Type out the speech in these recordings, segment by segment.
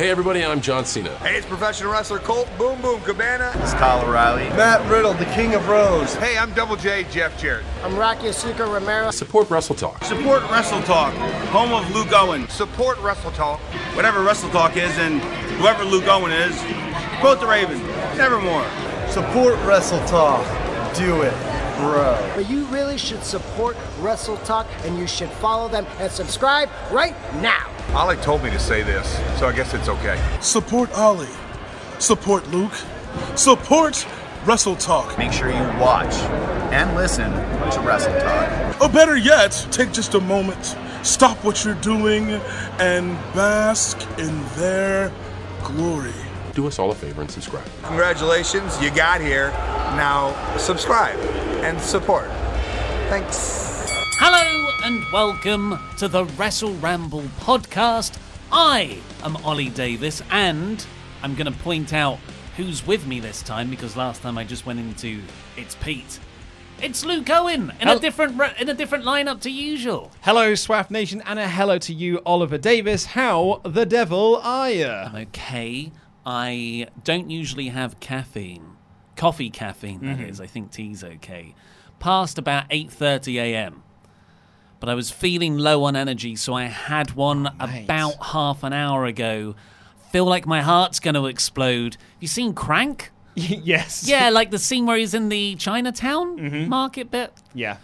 Hey everybody, I'm John Cena. Hey, it's professional wrestler Colt Boom Boom Cabana. It's Kyle O'Reilly. Matt Riddle, the King of Bros. Hey, I'm Double J Jeff Jarrett. I'm Rocky Azucar Romero. Support Wrestle Talk. Support Wrestle Talk, home of Luke Owen. Support Wrestle Talk. Whatever Wrestle Talk is, and whoever Luke Owen is, quote the Raven, nevermore. Support Wrestle Talk. Do it, bro. But you really should support Wrestle Talk and you should follow them and subscribe right now. Ollie told me to say this, so I guess it's okay. Support Ollie. Support Luke. Support Wrestle Talk. Make sure you watch and listen to Wrestle Talk. Or better yet, take just a moment, stop what you're doing, and bask in their glory. Do us all a favor and subscribe. Congratulations, you got here. Now subscribe and support. Thanks. Hello and welcome to the Wrestle Ramble podcast. I am Ollie Davis, and I'm going to point out who's with me this time because last time I just went into it's Pete. It's Luke Owen in a different re- in a different lineup to usual. Hello, Swaff Nation, and a hello to you, Oliver Davis. How the devil are you? I'm okay. I don't usually have caffeine, coffee caffeine. That is. Mhm. I think tea's okay. Past about 8:30 a.m. But I was feeling low on energy, so I had one about half an hour ago. Feel like my heart's going to explode. You seen Crank? yes. Yeah, like the scene where he's in the Chinatown market bit. Yeah.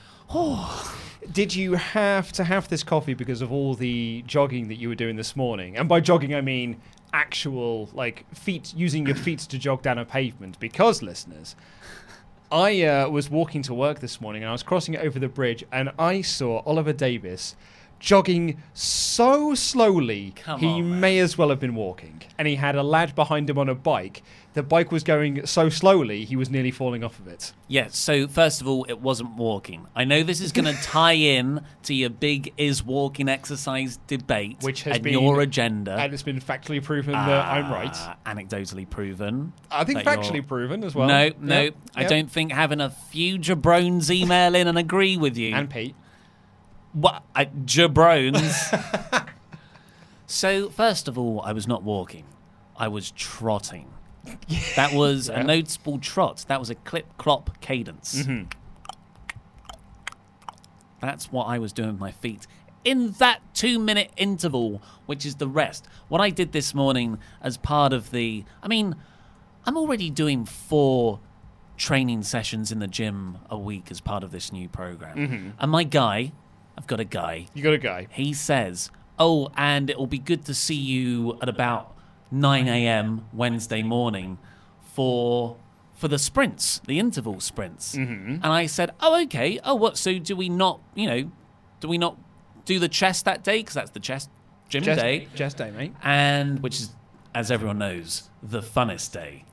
Did you have to have this coffee because of all the jogging that you were doing this morning? And by jogging, I mean actual, like, feet, using your feet to jog down a pavement. Because, listeners, I uh, was walking to work this morning and I was crossing over the bridge and I saw Oliver Davis jogging so slowly Come he on, may as well have been walking. And he had a lad behind him on a bike. The bike was going so slowly he was nearly falling off of it. Yeah, so first of all, it wasn't walking. I know this is going to tie in to your big is walking exercise debate Which has and been your agenda. And it's been factually proven that I'm right. Ah, Anecdotally proven. I think factually you're- proven as well. No, no. Yep, I yep. don't think having a few jabrones email in and agree with you. And Pete. What? Jabrones. so, first of all, I was not walking. I was trotting. That was Yeah. a noticeable trot. That was a clip clop cadence. Mhm. That's what I was doing with my feet in that two minute interval, which is the rest. What I did this morning as part of the. I mean, I'm already doing four training sessions in the gym a week as part of this new program. Mhm. And my guy, I've got a guy. You got a guy. He says, Oh, and it will be good to see you at about 9 a.m. Wednesday morning for for the sprints, the interval sprints. Mhm. And I said, "Oh, okay. Oh, what? So do we not, you know, do we not do the chest that day because that's the chest gym Chest- day, chest day, mate. and which is, as everyone knows, the funnest day.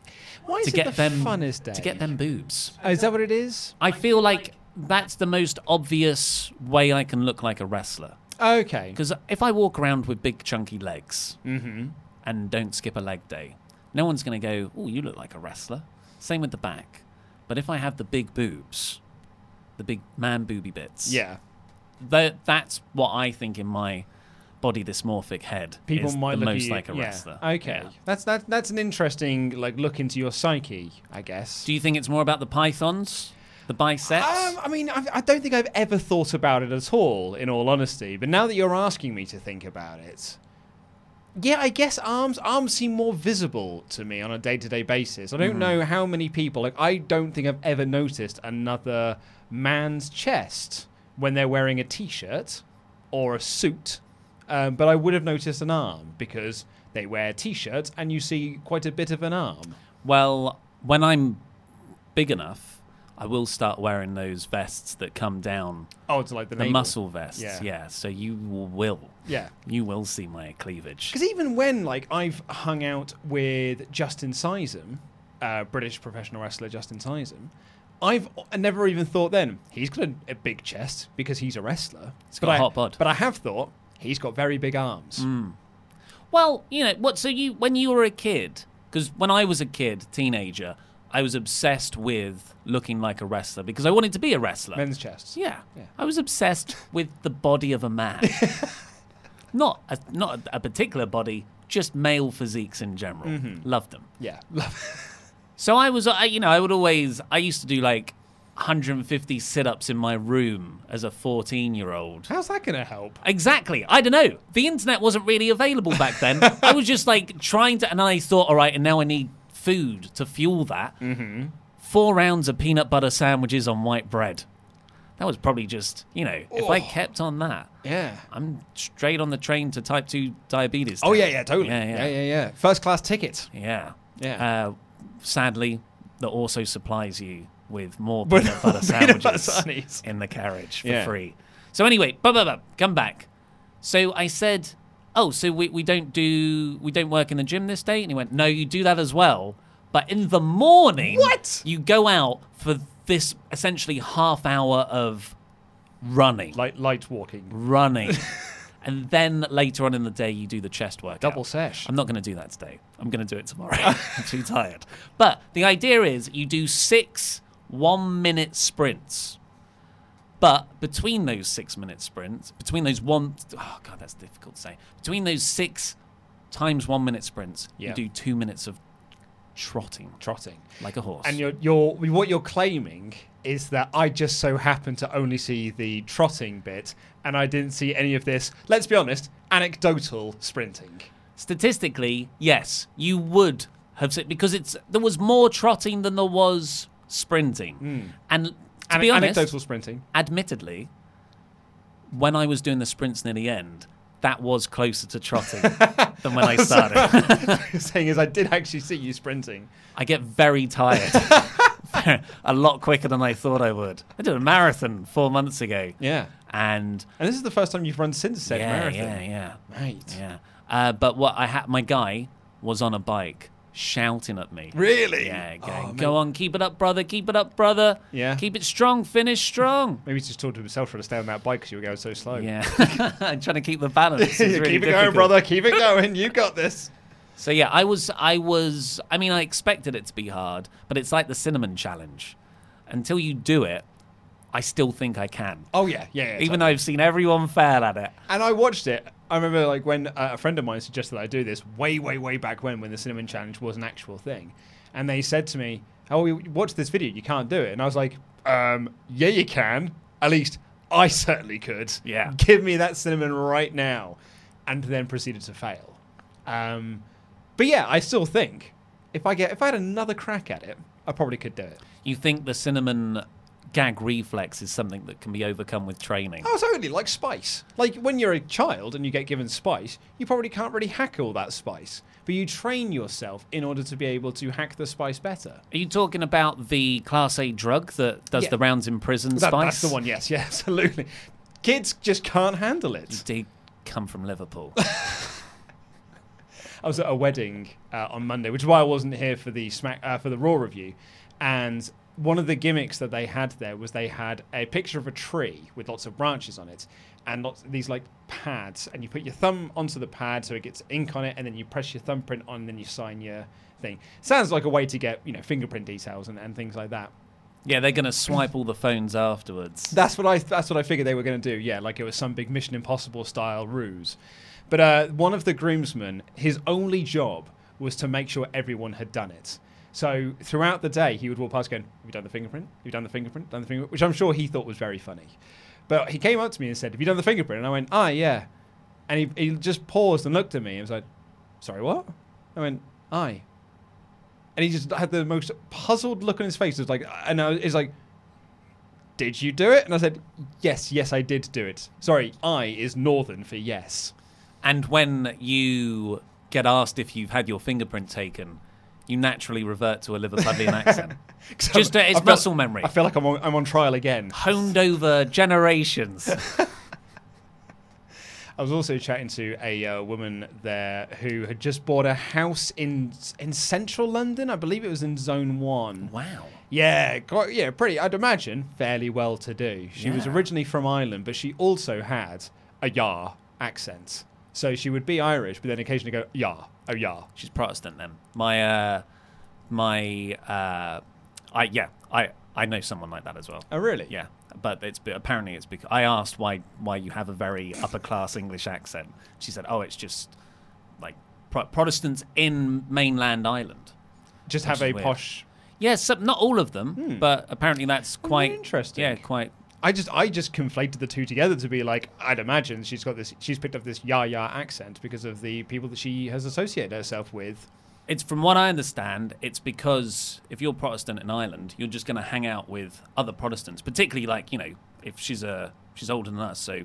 Why is to it get the them funnest day? to get them boobs. Oh, is that what it is? I feel like that's the most obvious way I can look like a wrestler. Okay. Because if I walk around with big chunky legs Mhm. and don't skip a leg day, no one's going to go, "Oh, you look like a wrestler." Same with the back. But if I have the big boobs, the big man booby bits, Yeah. that that's what I think in my body dysmorphic head. People might the look most you, like a yeah. wrestler. Okay, Yeah. that's that. That's an interesting like look into your psyche, I guess. Do you think it's more about the pythons? The biceps? Um, I mean, I, I don't think I've ever thought about it at all, in all honesty. But now that you're asking me to think about it, yeah, I guess arms arms seem more visible to me on a day to day basis. I don't Mhm. know how many people like I don't think I've ever noticed another man's chest when they're wearing a t-shirt or a suit, um, but I would have noticed an arm because they wear t-shirts and you see quite a bit of an arm. Well, when I'm big enough, I will start wearing those vests that come down. Oh, it's like the the muscle vests. Yeah. Yeah. So you will. Yeah. You will see my cleavage. Because even when like I've hung out with Justin Sysum, uh, British professional wrestler Justin Sysum, I've never even thought then he's got a, a big chest because he's a wrestler. He's but got a I, hot bod. But I have thought he's got very big arms. Mm. Well, you know what? So you, when you were a kid, because when I was a kid, teenager, I was obsessed with looking like a wrestler because I wanted to be a wrestler. Men's chests. Yeah. Yeah. I was obsessed with the body of a man. not a, not a, particular body, just male physiques in general. Mhm. Loved them. Yeah. So I was, I, you know, I would always, I used to do like 150 sit ups in my room as a 14 year old. How's that going to help? Exactly. I don't know. The internet wasn't really available back then. I was just like trying to, and I thought, all right, and now I need food to fuel that. Mm-hmm. Four rounds of peanut butter sandwiches on white bread. That was probably just, you know, if I Oh. kept on that, Yeah. I'm straight on the train to type 2 diabetes. Oh yeah, yeah, totally. Yeah, yeah, yeah, yeah. First class ticket. Yeah. Yeah. Uh, sadly, that also supplies you with more peanut butter peanut butter sandwiches in the carriage for Yeah. free. So anyway, blah, blah, blah, come back. So I said, "Oh, so we, we don't do we don't work in the gym this day?" And he went, "No, you do that as well, but in the morning, What? You go out for this essentially half hour of running, Light light walking. running." And then later on in the day, you do the chest work. Double sesh. I'm not going to do that today. I'm going to do it tomorrow. I'm too tired. But the idea is you do six one minute sprints. But between those six minute sprints, between those one, oh God, that's difficult to say. Between those six times one minute sprints, Yeah. you do two minutes of trotting, Trotting. like a horse. And you're, you're what you're claiming is that I just so happen to only see the trotting bit, and I didn't see any of this. Let's be honest, anecdotal sprinting. Statistically, yes, you would have said because it's there was more trotting than there was sprinting, hmm. and to be honest, anecdotal sprinting. admittedly, when I was doing the sprints near the end, that was closer to trotting than when I started. saying is, I did actually see you sprinting. I get very tired. a lot quicker than I thought I would. I did a marathon four months ago. Yeah. And And this is the first time you've run since said yeah, marathon. yeah, yeah, Right. yeah. Uh, but what I had, my guy was on a bike shouting at me. Really? Yeah, oh, going, Oh, go on, keep it up, brother, keep it up, brother. Yeah. Keep it strong, finish strong. Maybe he's just talking to himself trying to stay on that bike because you were going so slow. Yeah, I'm trying to keep the balance. It's keep really it going, brother. Keep it going. You got this. So yeah, I was, I was, I mean, I expected it to be hard, but it's like the cinnamon challenge. Until you do it, I still think I can. Oh yeah, yeah. yeah Even though I've seen everyone fail at it. And I watched it. I remember like when uh, a friend of mine suggested I do this way, way, way back when, when the cinnamon challenge was an actual thing, and they said to me, "Oh, we watch this video. You can't do it." And I was like, um, "Yeah, you can. At least I certainly could. Yeah. give me that cinnamon right now." And then proceeded to fail. Um, but yeah, I still think if I get if I had another crack at it, I probably could do it. You think the cinnamon gag reflex is something that can be overcome with training? Oh, totally. Like spice. Like when you're a child and you get given spice, you probably can't really hack all that spice. But you train yourself in order to be able to hack the spice better. Are you talking about the Class A drug that does Yeah. the rounds in prison That- spice? That's the one, yes, yeah, absolutely. Kids just can't handle it. Did come from Liverpool. I was at a wedding uh, on Monday, which is why I wasn't here for the smack uh, for the Raw review. And one of the gimmicks that they had there was they had a picture of a tree with lots of branches on it, and lots of these like pads, and you put your thumb onto the pad so it gets ink on it, and then you press your thumbprint on, and then you sign your thing. Sounds like a way to get you know fingerprint details and, and things like that. yeah, they're going to swipe all the phones afterwards. That's what I that's what I figured they were going to do. Yeah, like it was some big Mission Impossible style ruse. But uh, one of the groomsmen, his only job was to make sure everyone had done it. So throughout the day, he would walk past going, Have you done the fingerprint? Have you done the fingerprint? Done the fingerprint? Which I'm sure he thought was very funny. But he came up to me and said, Have you done the fingerprint? And I went, Ah, yeah. And he, he just paused and looked at me and was like, Sorry, what? I went, Aye. And he just had the most puzzled look on his face. It was like, and I was like, Did you do it? And I said, Yes, yes, I did do it. Sorry, I is northern for yes. And when you get asked if you've had your fingerprint taken, you naturally revert to a Liverpudlian accent. Just uh, it's feel- muscle memory. I feel like I'm on, I'm on trial again. Honed over generations. I was also chatting to a uh, woman there who had just bought a house in in central London. I believe it was in Zone One. Wow. Yeah, quite, yeah, pretty. I'd imagine fairly well to do. She was originally from Ireland, but she also had a Yar accent. So she would be Irish, but then occasionally go yeah, oh yeah. She's Protestant then. My uh my uh I yeah, I I know someone like that as well. Oh really? Yeah. But it's apparently it's because I asked why why you have a very upper class English accent. She said, "Oh, it's just like Pro- Protestants in mainland Ireland." Just have a weird. posh. Yes, yeah, not all of them, but apparently that's quite interesting. Yeah, quite I just I just conflated the two together to be like I'd imagine she's got this she's picked up this ya ya accent because of the people that she has associated herself with. It's from what I understand, it's because if you're Protestant in Ireland, you're just going to hang out with other Protestants, particularly like you know if she's a she's older than us, so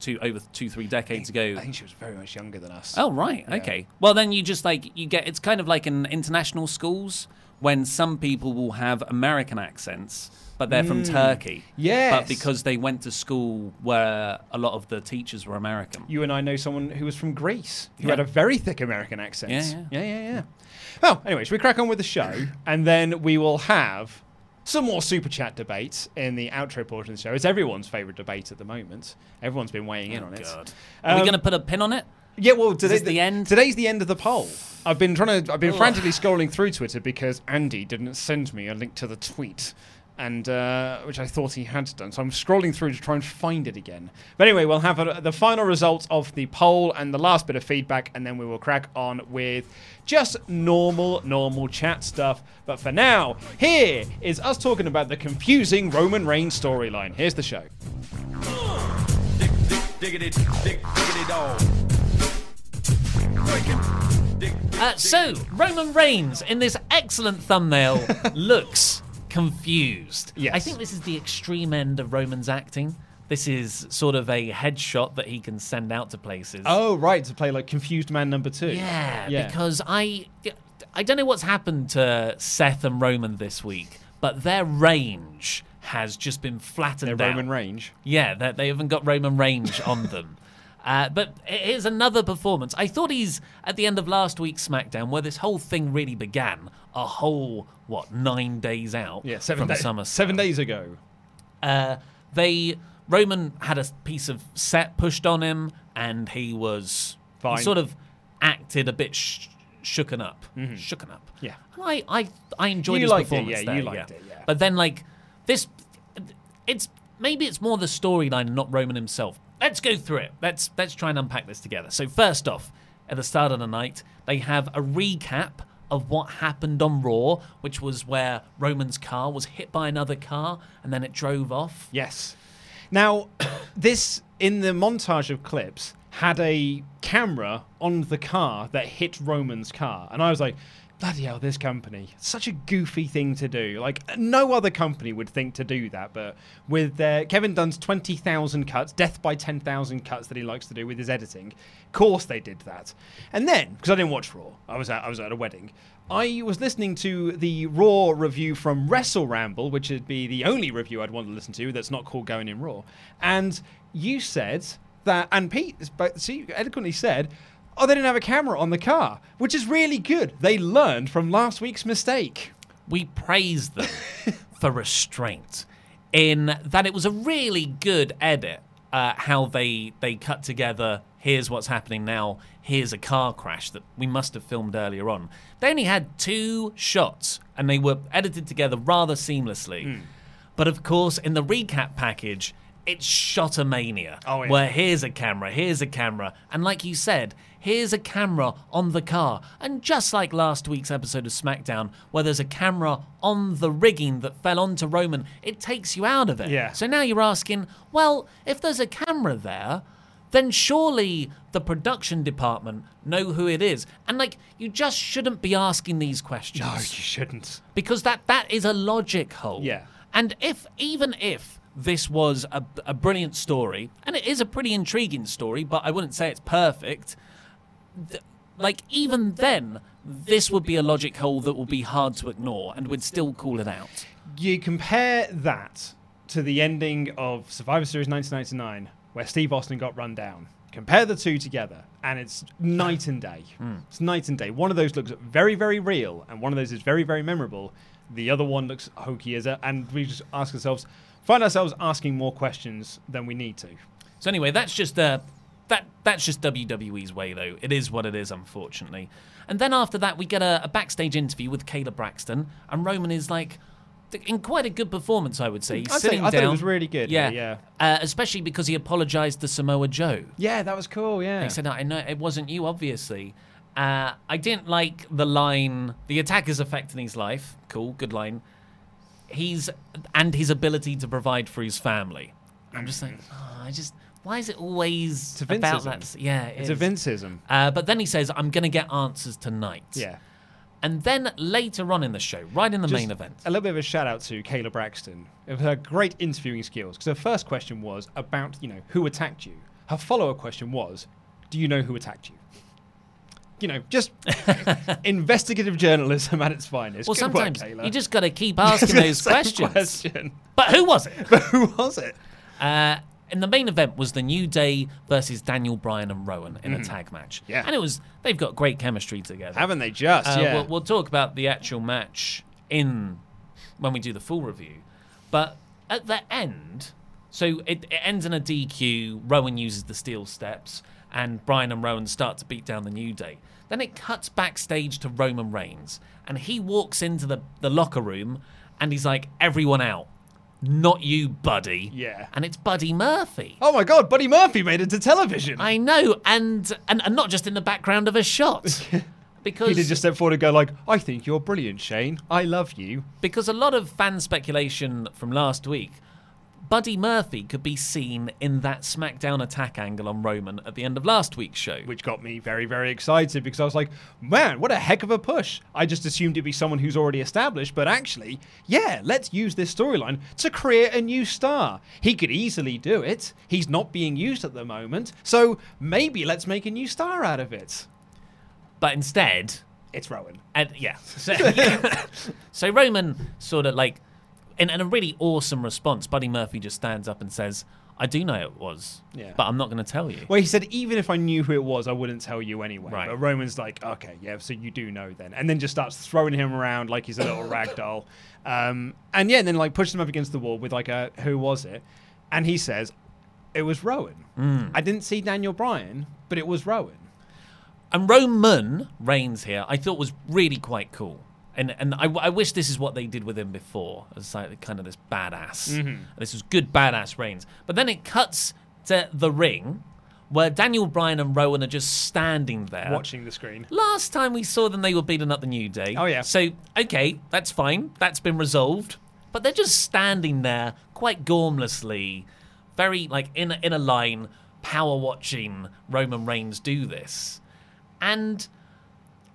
two over two three decades ago. I think she was very much younger than us. Oh right, Yeah. okay. Well then you just like you get it's kind of like in international schools when some people will have American accents, but they're from Mm. Turkey. Yes. But because they went to school where a lot of the teachers were American. You and I know someone who was from Greece who Yeah. had a very thick American accent. Yeah, yeah. yeah, yeah, yeah. Well, anyway, should we crack on with the show, and then we will have some more super chat debates in the outro portion of the show. It's everyone's favourite debate at the moment. Everyone's been weighing in Oh, on it. God. Are we Um, going to put a pin on it? Yeah, well, Is this the end? Today's the end of the poll. I've been trying to. I've been Ugh. frantically scrolling through Twitter because Andy didn't send me a link to the tweet, and uh, which I thought he had done. So I'm scrolling through to try and find it again. But anyway, we'll have a, the final results of the poll and the last bit of feedback, and then we will crack on with just normal, normal chat stuff. But for now, here is us talking about the confusing Roman Reigns storyline. Here's the show. Diggity, dig, diggity dog. Uh, so, Roman Reigns in this excellent thumbnail looks confused. Yes. I think this is the extreme end of Roman's acting. This is sort of a headshot that he can send out to places. Oh, right, to play like confused man number two. Yeah, because I I don't know what's happened to Seth and Roman this week, but their range has just been flattened Their out. Roman range. Yeah, they, they haven't got Roman range on them. Uh, but here's another performance. I thought he's at the end of last week's SmackDown, where this whole thing really began, a whole what nine days out Yeah, seven from days. SummerSlam. Seven days ago. Uh, they Roman had a piece of set pushed on him, and he was he sort of acted a bit sh- shooken up, shooken up. Yeah. I I, I enjoyed You his liked it, performance. yeah, you there, liked it, yeah. But then like this, it's maybe it's more the storyline, and not Roman himself. Let's go through it. Let's let's try and unpack this together. So first off, at the start of the night, they have a recap of what happened on Raw, which was where Roman's car was hit by another car and then it drove off. Yes. Now, this in the montage of clips had a camera on the car that hit Roman's car, and I was like, "Bloody hell, this company. Such a goofy thing to do. Like no other company would think to do that, but with Kevin Dunn's twenty thousand cuts, death by ten thousand cuts that he likes to do with his editing, of course they did that. And then, because I didn't watch Raw, I was at, I was at a wedding. I was listening to the Raw review from Wrestle Ramble, which would be the only review I'd want to listen to that's not called Going in Raw. And you said that, and Pete see, eloquently said, oh, they didn't have a camera on the car, which is really good. They learned from last week's mistake. We praised them for restraint in that it was a really good edit. Uh, how they they cut together. Here's what's happening now. Here's a car crash that we must have filmed earlier on. They only had two shots, and they were edited together rather seamlessly. But of course, in the recap package, it's shotomania. Oh, yeah. Where here's a camera, here's a camera, and like you said, here's a camera on the car. And just like last week's episode of SmackDown, where there's a camera on the rigging that fell onto Roman, it takes you out of it. Yeah. So now you're asking, well, if there's a camera there, then surely the production department know who it is. And like, you just shouldn't be asking these questions. No, you shouldn't. Because that that is a logic hole. Yeah. And if even if this was a, a brilliant story, and it is a pretty intriguing story, but I wouldn't say it's perfect. Th- like even then, this would be a logic hole that would be hard to ignore, and we'd still call it out. You compare that to the ending of Survivor Series 1999, where Steve Austin got run down. Compare the two together, and it's night and day. It's night and day. One of those looks very, very real, and one of those is very, very memorable. The other one looks hokey as a, and we just ask ourselves, find ourselves asking more questions than we need to. So anyway, that's just uh, that that's just WWE's way, though. It is what it is, unfortunately. And then after that, we get a, a backstage interview with Kayla Braxton, and Roman is like. In quite a good performance, I would say. He's I'd say- sitting I thought it was really good, Yeah, yeah. Uh, especially because he apologized to Samoa Joe. Yeah, that was cool. Yeah. He said, "I know it wasn't you, obviously." Uh, I didn't like the line. The attack is affecting his life. Cool, good line. He's and his ability to provide for his family. I'm just like, oh, I just. Why is it always It's a about that? Yeah, it It's a is. Vinceism. Uh, but then he says, "I'm going to get answers tonight." Yeah. And then later on in the show, right in the Just main event, A little bit of a shout out to Kayla Braxton of her great interviewing skills. Because her first question was about, you know, who attacked you. Her follow up question was, do you know who attacked you? You know, just investigative journalism at its finest. well, Good sometimes Kayla. you just got to keep asking those questions. question. But who was it? But who was it? Uh, in the main event was the New Day versus Daniel Bryan and Rowan in a Mhm. tag match. Yeah. and it was they've got great chemistry together, Haven't they just? Uh, yeah. We'll, we'll talk about the actual match in when we do the full review, but at the end, so it, it ends in a DQ. Rowan uses the steel steps, and Bryan and Rowan start to beat down the New Day. Then it cuts backstage to Roman Reigns, and he walks into the, the locker room, and he's like, "Everyone out." Not you, Buddy. Yeah. And it's Buddy Murphy. oh my God, Buddy Murphy made it to television. I know, and, and and not just in the background of a shot. Because he did just step forward and go like, "I think you're brilliant, Shane. I love you." because a lot of fan speculation from last week, Buddy Murphy could be seen in that SmackDown attack angle on Roman at the end of last week's show. which got me very, very excited because I was like, man, what a heck of a push. I just assumed it'd be someone who's already established, but actually, yeah, let's use this storyline to create a new star. He could easily do it. He's not being used at the moment, so maybe let's make a new star out of it. But instead, It's Rowan. and yeah, so, so Roman sort of like, in, in a really awesome response, Buddy Murphy just stands up and says, "I do know it was, Yeah. but I'm not going to tell you." Well, he said, even if I knew who it was, I wouldn't tell you anyway. Right. But Roman's like, okay, yeah, so you do know then. And then just starts throwing him around like he's a little rag doll. Um, and yeah, and then like pushes him up against the wall with like a, who was it? And he says, it was Rowan. Mm. I didn't see Daniel Bryan, but it was Rowan. And Roman Reigns here, I thought was really quite cool. And and I, I wish this is what they did with him before, as like kind of this badass. Mhm. This was good badass Reigns. But then it cuts to the ring, where Daniel Bryan and Rowan are just standing there. Watching the screen. Last time we saw them, they were beating up the New Day. Oh, yeah. So okay, that's fine. That's been resolved. But they're just standing there, quite gormlessly, very like in a, in a line, power watching Roman Reigns do this, and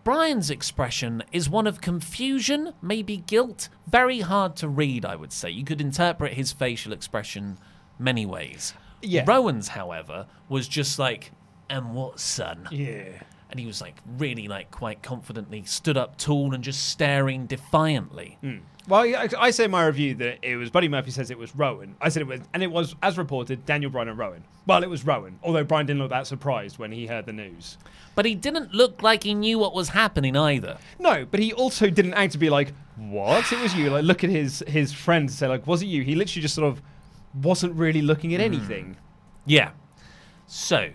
Bryan's expression is one of confusion, maybe guilt. Very hard to read, I would say. You could interpret his facial expression many ways. Yeah. Rowan's, however, was just like, "And what, son?" Yeah. and he was like really like quite confidently stood up tall and just staring defiantly. Hmm. Well, I, I say in my review that it was Buddy Murphy says it was Rowan. I said it was, and it was, as reported, Daniel Bryan and Rowan. Well, it was Rowan, although Bryan didn't look that surprised when he heard the news. But he didn't look like he knew what was happening either. No, but he also didn't act to be like, "What? It was you." Like, look at his his friend and say, "Like, was it you?" He literally just sort of wasn't really looking at mm. anything. Yeah. So,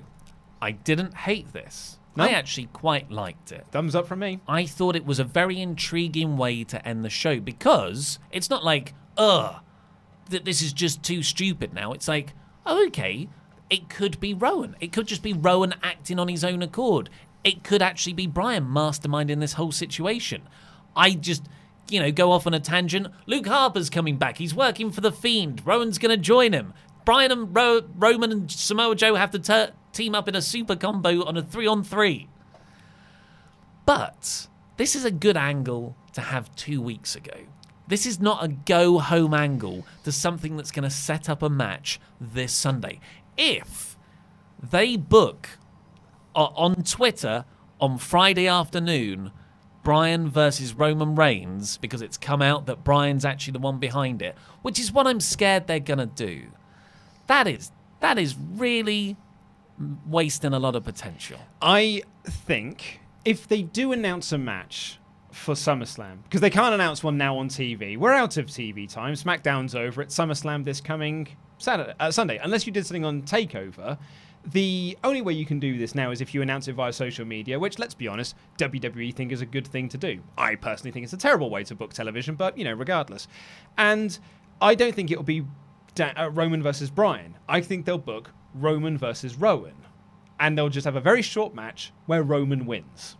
I didn't hate this. No? I actually quite liked it. Thumbs up from me. I thought it was a very intriguing way to end the show because it's not like, ugh, th- this is just too stupid now. It's like, oh, okay, it could be Rowan. It could just be Rowan acting on his own accord. It could actually be Bryan masterminding this whole situation. I just, you know, go off on a tangent. Luke Harper's coming back. He's working for the Fiend. Rowan's going to join him. Bryan and Ro- Roman and Samoa Joe have to team up in a super combo on a three on three. But this is a good angle to have two weeks ago. This is not a go home angle to something that's going to set up a match this Sunday. If they book uh, on Twitter on Friday afternoon Bryan versus Roman Reigns because it's come out that Bryan's actually the one behind it, which is what I'm scared they're going to do. That is that is really wasting a lot of potential. I think if they do announce a match for SummerSlam, because they can't announce one now on TV, we're out of TV time. SmackDown's over. It's SummerSlam this coming Saturday, uh, Sunday. Unless you did something on Takeover, the only way you can do this now is if you announce it via social media, which, let's be honest, WWE think is a good thing to do. I personally think it's a terrible way to book television, but you know, regardless. And I don't think it'll be uh, Roman versus Bryan. I think they'll book Roman versus Rowan, and they'll just have a very short match where Roman wins.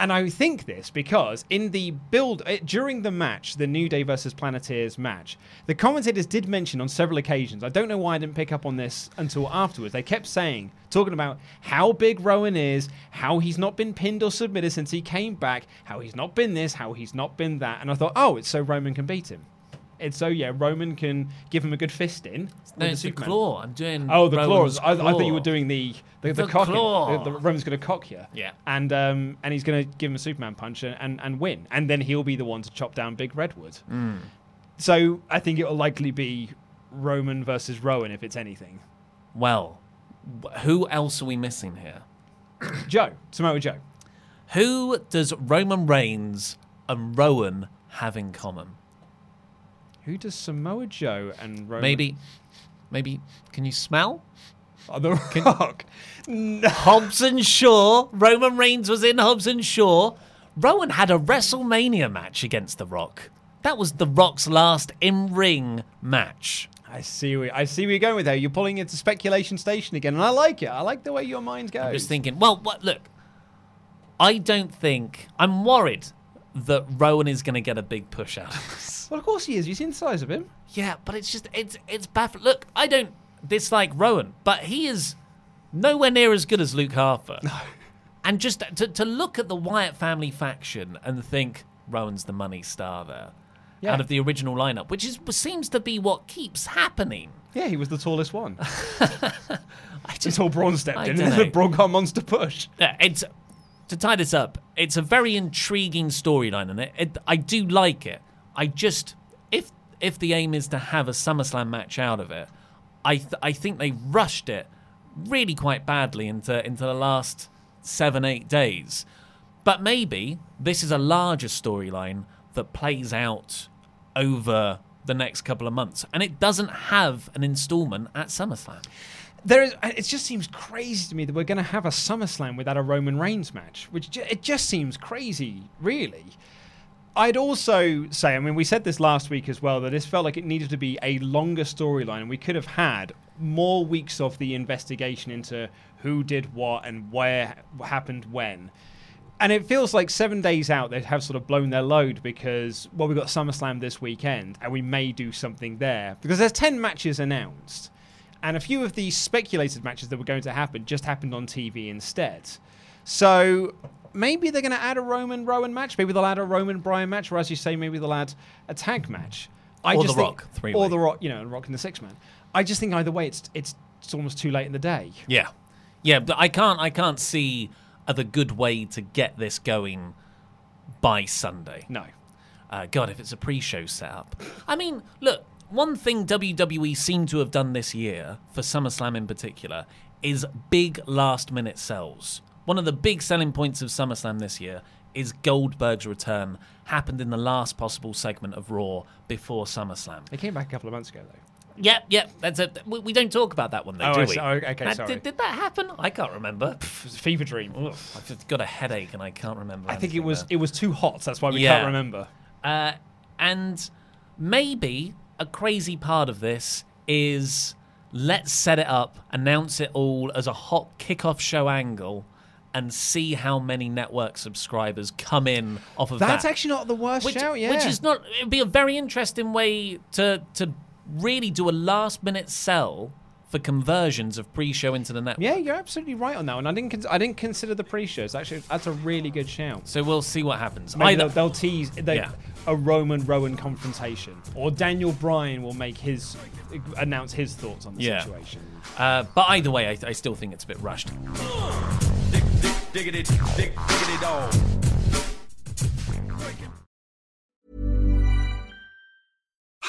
And I think this because in the build uh, during the match, the New Day versus Planeteers match, the commentators did mention on several occasions. I don't know why I didn't pick up on this until afterwards. They kept saying, talking about how big Rowan is, how he's not been pinned or submitted since he came back, how he's not been this, how he's not been that. And I thought, oh, it's so Roman can beat him. It's so yeah, Roman can give him a good fist in. No, it's the Superman. claw. I'm doing. Oh, the Rowan's claws. I, I thought you were doing the the, the, The cocking. claw. The, the Roman's going to cock you. Yeah. And um and he's going to give him a Superman punch and, and and win, and then he'll be the one to chop down Big Redwood. Mm. So I think it'll likely be Roman versus Rowan if it's anything. Well, who else are we missing here? Joe, Samoa Joe. Who does Roman Reigns and Rowan have in common? Who does Samoa Joe and Roman? Maybe, maybe. Can you smell? Oh, the Rock. Hobbs and Shaw. Roman Reigns was in Hobbs and Shaw. Rowan had a WrestleMania match against The Rock. That was The Rock's last in-ring match. I see. Where, I see where you're going with that. You're pulling into speculation station again, and I like it. I like the way your mind goes. I'm just thinking. Well, what? Look, I don't think I'm worried that Rowan is going to get a big push out of this. Well, of course he is. You've seen the size of him. Yeah, but it's just it's it's baffling. Look, I don't dislike Rowan, but he is nowhere near as good as Luke Harper. No. And just to, to look at the Wyatt family faction and think Rowan's the money star there Yeah. out of the original lineup, which is seems to be what keeps happening. Yeah, he was the tallest one. Until Braun stepped I in, and the Braun got monster push. Yeah, it's to tie this up. It's a very intriguing storyline, and it, it, I do like it. I just if if the aim is to have a SummerSlam match out of it, I th- I think they rushed it really quite badly into into the last seven eight days. But maybe this is a larger storyline that plays out over the next couple of months, and it doesn't have an installment at SummerSlam. There is. It just seems crazy to me that we're going to have a SummerSlam without a Roman Reigns match, which ju- it just seems crazy, really. I'd also say, I mean, we said this last week as well, that this felt like it needed to be a longer storyline. and We could have had more weeks of the investigation into who did what and where happened when. And it feels like seven days out, they have sort of blown their load because, well, we've got SummerSlam this weekend and we may do something there. Because there's 10 matches announced. And a few of the speculated matches that were going to happen just happened on TV instead. So maybe they're going to add a Roman Rowan match. Maybe they'll add a Roman Bryan match, or as you say, maybe they'll add a tag match. I Or just The think- Rock, three-way. or the Rock, you know, Rock in the six man. I just think either way, it's it's it's almost too late in the day. Yeah, yeah, but I can't. I can't see other good way to get this going by Sunday. No. Uh, God, if it's a pre-show setup. I mean, look. One thing WWE seem to have done this year for SummerSlam in particular is big last-minute sells. One of the big selling points of SummerSlam this year is Goldberg's return. Happened in the last possible segment of Raw before SummerSlam. They came back a couple of months ago, though. Yep, yep. That's a. We, we don't talk about that one though, Oh, do we? Oh, okay, That- sorry. Did, did that happen? I can't remember. It was a fever dream. I've just got a headache and I can't remember. I think it was there. it was too hot. That's why we Yeah. can't remember. Uh, and maybe a crazy part of this is let's set it up, announce it all as a hot kickoff show angle, and see how many network subscribers come in off of That's that. That's actually not the worst which, shout, yeah. which is not. It'd be a very interesting way to to really do a last minute sell for conversions of pre-show into the network. Yeah, you're absolutely right on that one. I didn't. Cons- I didn't consider the pre-shows. Actually, that's a really good shout. So we'll see what happens. Maybe Either- they'll, they'll tease they, Yeah. a Roman Rowan confrontation, or Daniel Bryan will make his announce his thoughts on the Yeah. situation. Uh, but either way, I, I still think it's a bit rushed. Diggity, dig, diggity dog.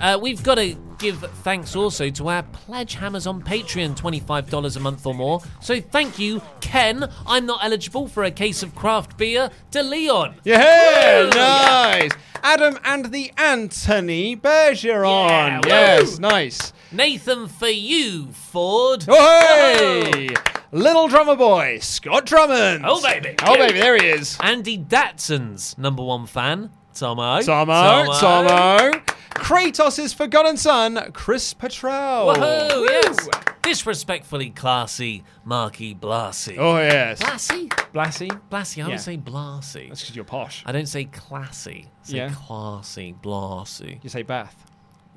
Uh, we've got to give thanks also to our pledge hammers on Patreon, $25 a month or more. So thank you, Ken. I'm not eligible for a case of craft beer to Leon. Yeah, Woo! nice. Adam and the Anthony Bergeron. Yeah, yes, nice. Nathan for you, Ford. Oh, hey! Little drummer boy, Scott Drummond. Oh, baby. Oh, baby, there he is. Andy Datson's number one fan, Tomo. Tomo, Tomo. Kratos' forgotten son, Chris Petrell. Whoa, yes. Disrespectfully classy, Marky Blassie. Oh, yes. Blassie? Blassie? Blassie, I Yeah. don't say Blassie. That's because you're posh. I don't say classy. I say Yeah. classy, Blassie. You say Bath.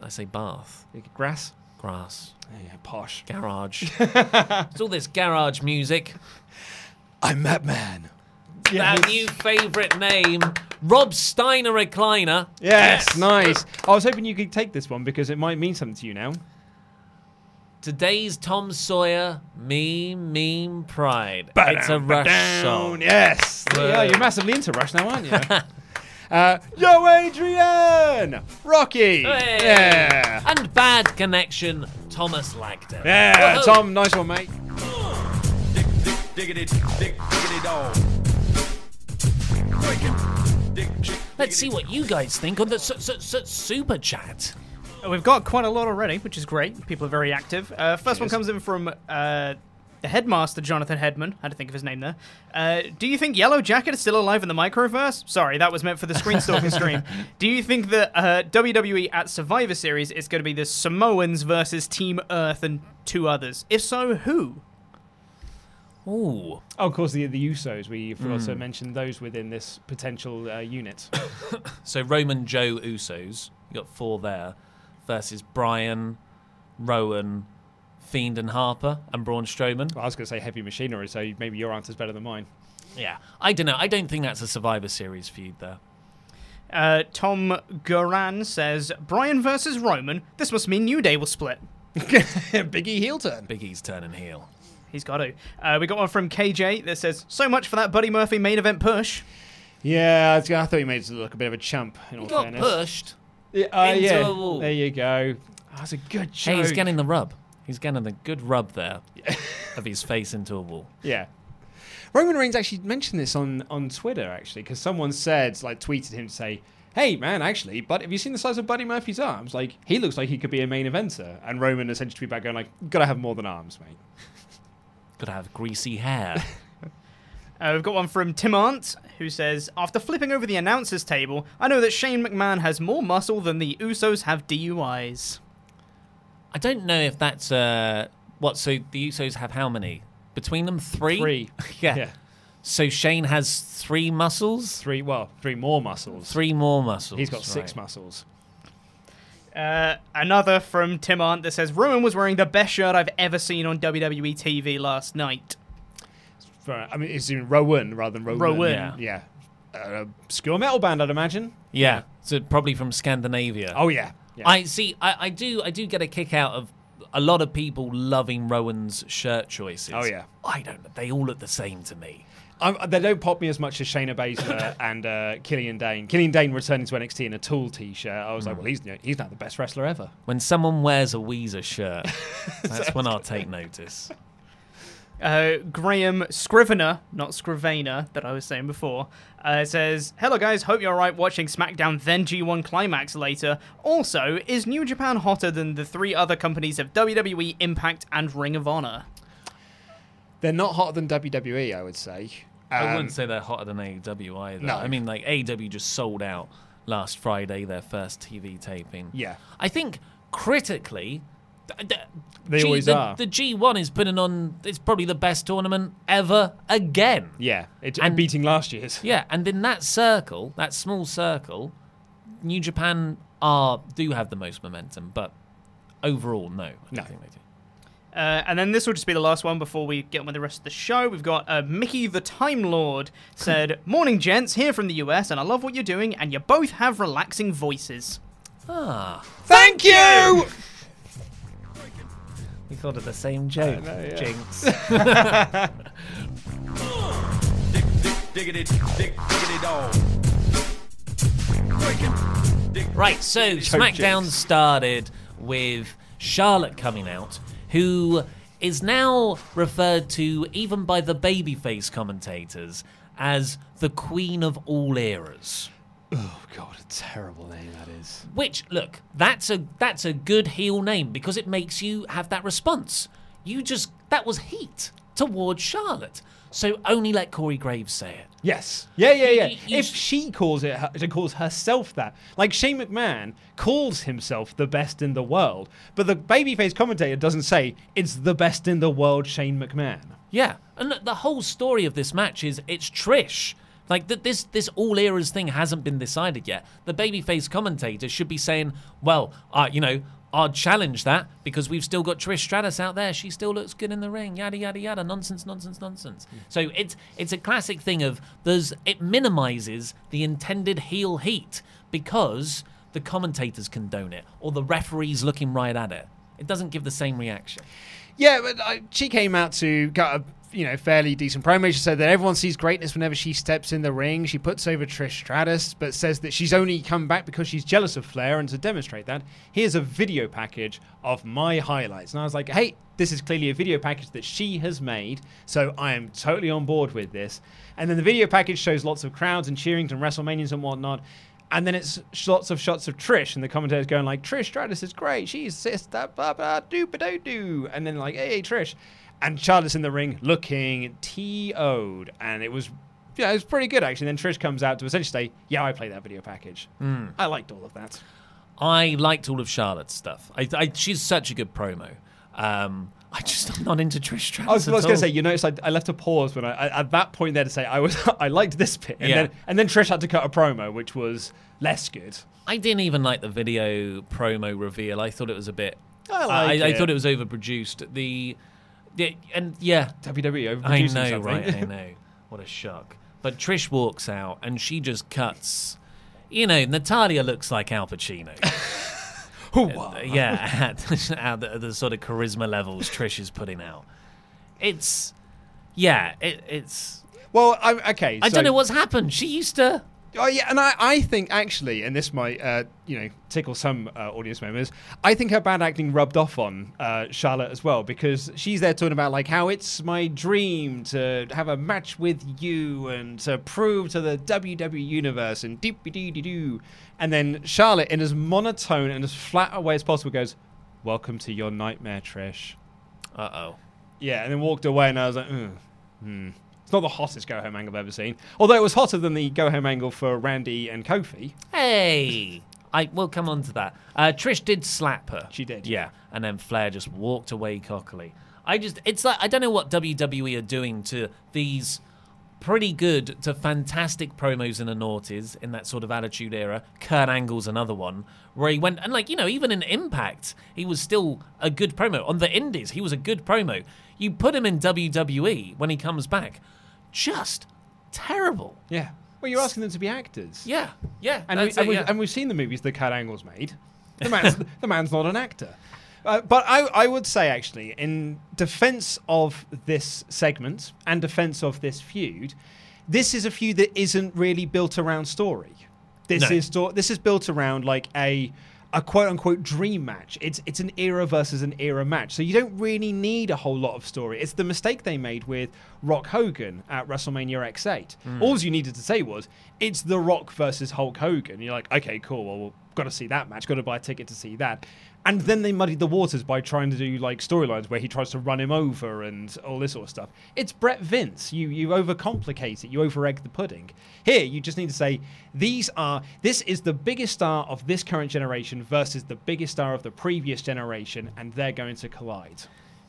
I say bath. Grass? Grass. Yeah, posh. Garage. it's all this garage music. I'm that man. Our new favourite name, Rob Steiner Recliner. Yes, nice. I was hoping you could take this one because it might mean something to you now. Today's Tom Sawyer, meme meme, pride. It's a Rush Ba-dum, song. Yes. Yeah, you're massively into Rush now, aren't you? uh, Yo, Adrian! Rocky! Hey. Yeah. And Bad Connection, Thomas Lagden. Yeah, Whoa. Tom, nice one, mate. Diggity, dig, diggity dog. Let's see what you guys think on the su- su- su- super chat. We've got quite a lot already, which is great. People are very active. Uh, first one comes in from uh, the headmaster, Jonathan Headman. I had to think of his name there. Uh, do you think Yellow Jacket is still alive in the microverse? Sorry, that was meant for the Screenstalker stream. Do you think that uh, WWE at Survivor Series is going to be the Samoans versus Team Earth and two others? If so, who? Ooh. Oh, of course, the the Usos. We've also Mm. mentioned those within this potential uh, unit. So Roman Joe Usos, you got four there, versus Bryan, Rowan, Fiend and Harper, and Braun Strowman. Well, I was going to say heavy machinery, so maybe your answer's better than mine. Yeah, I don't know. I don't think that's a Survivor Series feud though. Uh, Tom Goran says Bryan versus Roman. This must mean New Day will split. Biggie heel turn. Biggie's turning heel. He's got to. Uh, we got one from KJ that says, "So much for that Buddy Murphy main event push." Yeah, I, was I thought he made it look a bit of a chump. In all He got fairness. pushed Yeah, uh, into yeah. a wall. There you go. That's a good joke. Hey, he's getting the rub. He's getting the good rub there of his face into a wall. Yeah. Roman Reigns actually mentioned this on, on Twitter, actually, because someone said, like, tweeted him to say, hey, man, actually, but have you seen the size of Buddy Murphy's arms? Like, he looks like he could be a main eventer. And Roman essentially back going, like, gotta have more than arms, mate. Gotta have greasy hair. Uh, we've got one from Tim Arndt, who says, After flipping over the announcers table, I know that Shane McMahon has more muscle than the Usos have DUIs. I don't know if that's uh what. So the Usos have how many between them? Three. Three. yeah. Yeah. So Shane has three muscles. Three, well, three more muscles. Three more muscles. He's got six muscles. Uh, another from Tim Arndt that says, Roman was wearing the best shirt I've ever seen on WWE TV last night. I mean, it's in Rowan rather than Rowan. Rowan. Yeah. yeah. Uh, obscure metal band, I'd imagine. Yeah. So probably from Scandinavia. Oh, yeah. Yeah. I see. I, I do. I do get a kick out of a lot of people loving Rowan's shirt choices. Oh, yeah. I don't. They all look the same to me. Um, they don't pop me as much as Shayna Baszler and uh, Killian Dain. Killian Dain returning to NXT in a Tool T-shirt. I was like, well, he's he's now the best wrestler ever. When someone wears a Weezer shirt, that's when I'll take notice. Uh, Graham Scrivener, not Scrivener, that I was saying before, uh, says, Hello guys, hope you're alright watching SmackDown then G1 Climax later. Also, is New Japan hotter than the three other companies of WWE, Impact, and Ring of Honor? They're not hotter than WWE, I would say. I Um, wouldn't say they're hotter than AEW either. No. I mean, like AEW just sold out last Friday their first TV taping. Yeah. I think critically, th- th- They always the, are. The G1 is putting on. It's probably the best tournament ever again. Yeah, it, And- beating last year's. Yeah, and in that circle, that small circle, New Japan are do have the most momentum, but overall, no. I don't No. think they do. Uh, and then this will just be the last one before we get on with the rest of the show. We've got uh, Mickey the Time Lord said, Morning, gents, here from the US, and I love what you're doing, and you both have relaxing voices. Ah, Thank you! We thought of the same joke. know, yeah. Jinx. Diggity, dig, diggity dog. Right, so SmackDown started with Charlotte coming out, who is now referred to even by the babyface commentators as the Queen of all eras. Oh god, a terrible name that is. Which, look, that's a that's a good heel name because it makes you have that response. You just that was heat towards Charlotte. So only let Corey Graves say it. Yes. Yeah, yeah, yeah. You- you if she calls it, her- calls herself that, like Shane McMahon calls himself the best in the world, but the babyface commentator doesn't say it's the best in the world, Shane McMahon. Yeah, and look, the whole story of this match is it's Trish. Like that, this this all eras thing hasn't been decided yet. The babyface commentator should be saying, "Well, uh, you know, I'd challenge that because we've still got Trish Stratus out there. She still looks good in the ring. Yada yada yada. Nonsense, nonsense, nonsense." So it's it's a classic thing of there's it minimizes the intended heel heat because the commentators condone it or the referees looking right at it. It doesn't give the same reaction. Yeah, but uh, she came out to got a you know fairly decent promo. She said that everyone sees greatness whenever she steps in the ring. She puts over Trish Stratus, but says that she's only come back because she's jealous of Flair. And to demonstrate that, here's a video package of my highlights. And I was like, hey, this is clearly a video package that she has made, so I am totally on board with this. And then the video package shows lots of crowds and cheering and WrestleManias and whatnot. And then it's lots of shots of Trish, and the commentators going like, "Trish Stratus is great. She's sister, blah blah doo doo doo," and then like, "Hey, Trish," and Charlotte's in the ring looking t-o'd, and it was, yeah, it was pretty good actually. And then Trish comes out to essentially say, "Yeah, I played that video package. Mm. I liked all of that." I liked all of Charlotte's stuff. I, I, she's such a good promo. Um, I just I'm not into Trish Stratus. I was, was going to say, you notice I, I left a pause when I, I at that point there to say I was I liked this bit, and Yeah. then and then Trish had to cut a promo, which was less good. I didn't even like the video promo reveal. I thought it was a bit. I like I, I thought it was overproduced. The, the and yeah, WWE I know, something. right? I know. What a shock. But Trish walks out and she just cuts. You know, Natalya looks like Al Pacino. Uh, yeah, at, at the, the sort of charisma levels Trish is putting out. It's yeah, it, it's. Well, I'm okay. I so- don't know what's happened. She used to. Oh yeah, and I, I think actually, and this might uh, you know tickle some uh, audience members. I think her bad acting rubbed off on uh, Charlotte as well because she's there talking about like how it's my dream to have a match with you and to prove to the WWE universe and deep dee dee doo. And then Charlotte, in as monotone and as flat a way as possible, goes, "Welcome to your nightmare, Trish." Uh oh. Yeah, and then walked away, and I was like, "Ugh, hmm. It's not the hottest go home angle I've ever seen. Although it was hotter than the go home angle for Randy and Kofi. Hey, I will come on to that. Uh, Trish did slap her. She did. Yeah, and then Flair just walked away cockily. I just, it's like I don't know what WWE are doing to these pretty good to fantastic promos in the noughties in that sort of attitude era. Kurt Angle's another one where he went and like you know even in Impact he was still a good promo on the Indies. He was a good promo. You put him in WWE when he comes back, just terrible. Yeah. Well, you're asking them to be actors. Yeah, yeah, And, we, and, it, we've, yeah. and we've seen the movies that Kurt Angle's made. The man's, the man's not an actor. Uh, but I, I would say, actually, in defense of this segment and defense of this feud, this is a feud that isn't really built around story. This No. is sto- this is built around like a a quote unquote dream match. It's it's an era versus an era match. So you don't really need a whole lot of story. It's the mistake they made with Rock Hogan at WrestleMania X8. Mm. All you needed to say was it's The Rock versus Hulk Hogan. You're like, okay, cool. Well, we've got to see that match. Got to buy a ticket to see that. And then they muddied the waters by trying to do like storylines where he tries to run him over and all this sort of stuff. It's Bret Vince. You you overcomplicate it. You over egg the pudding. Here, you just need to say these are this is the biggest star of this current generation versus the biggest star of the previous generation, and they're going to collide.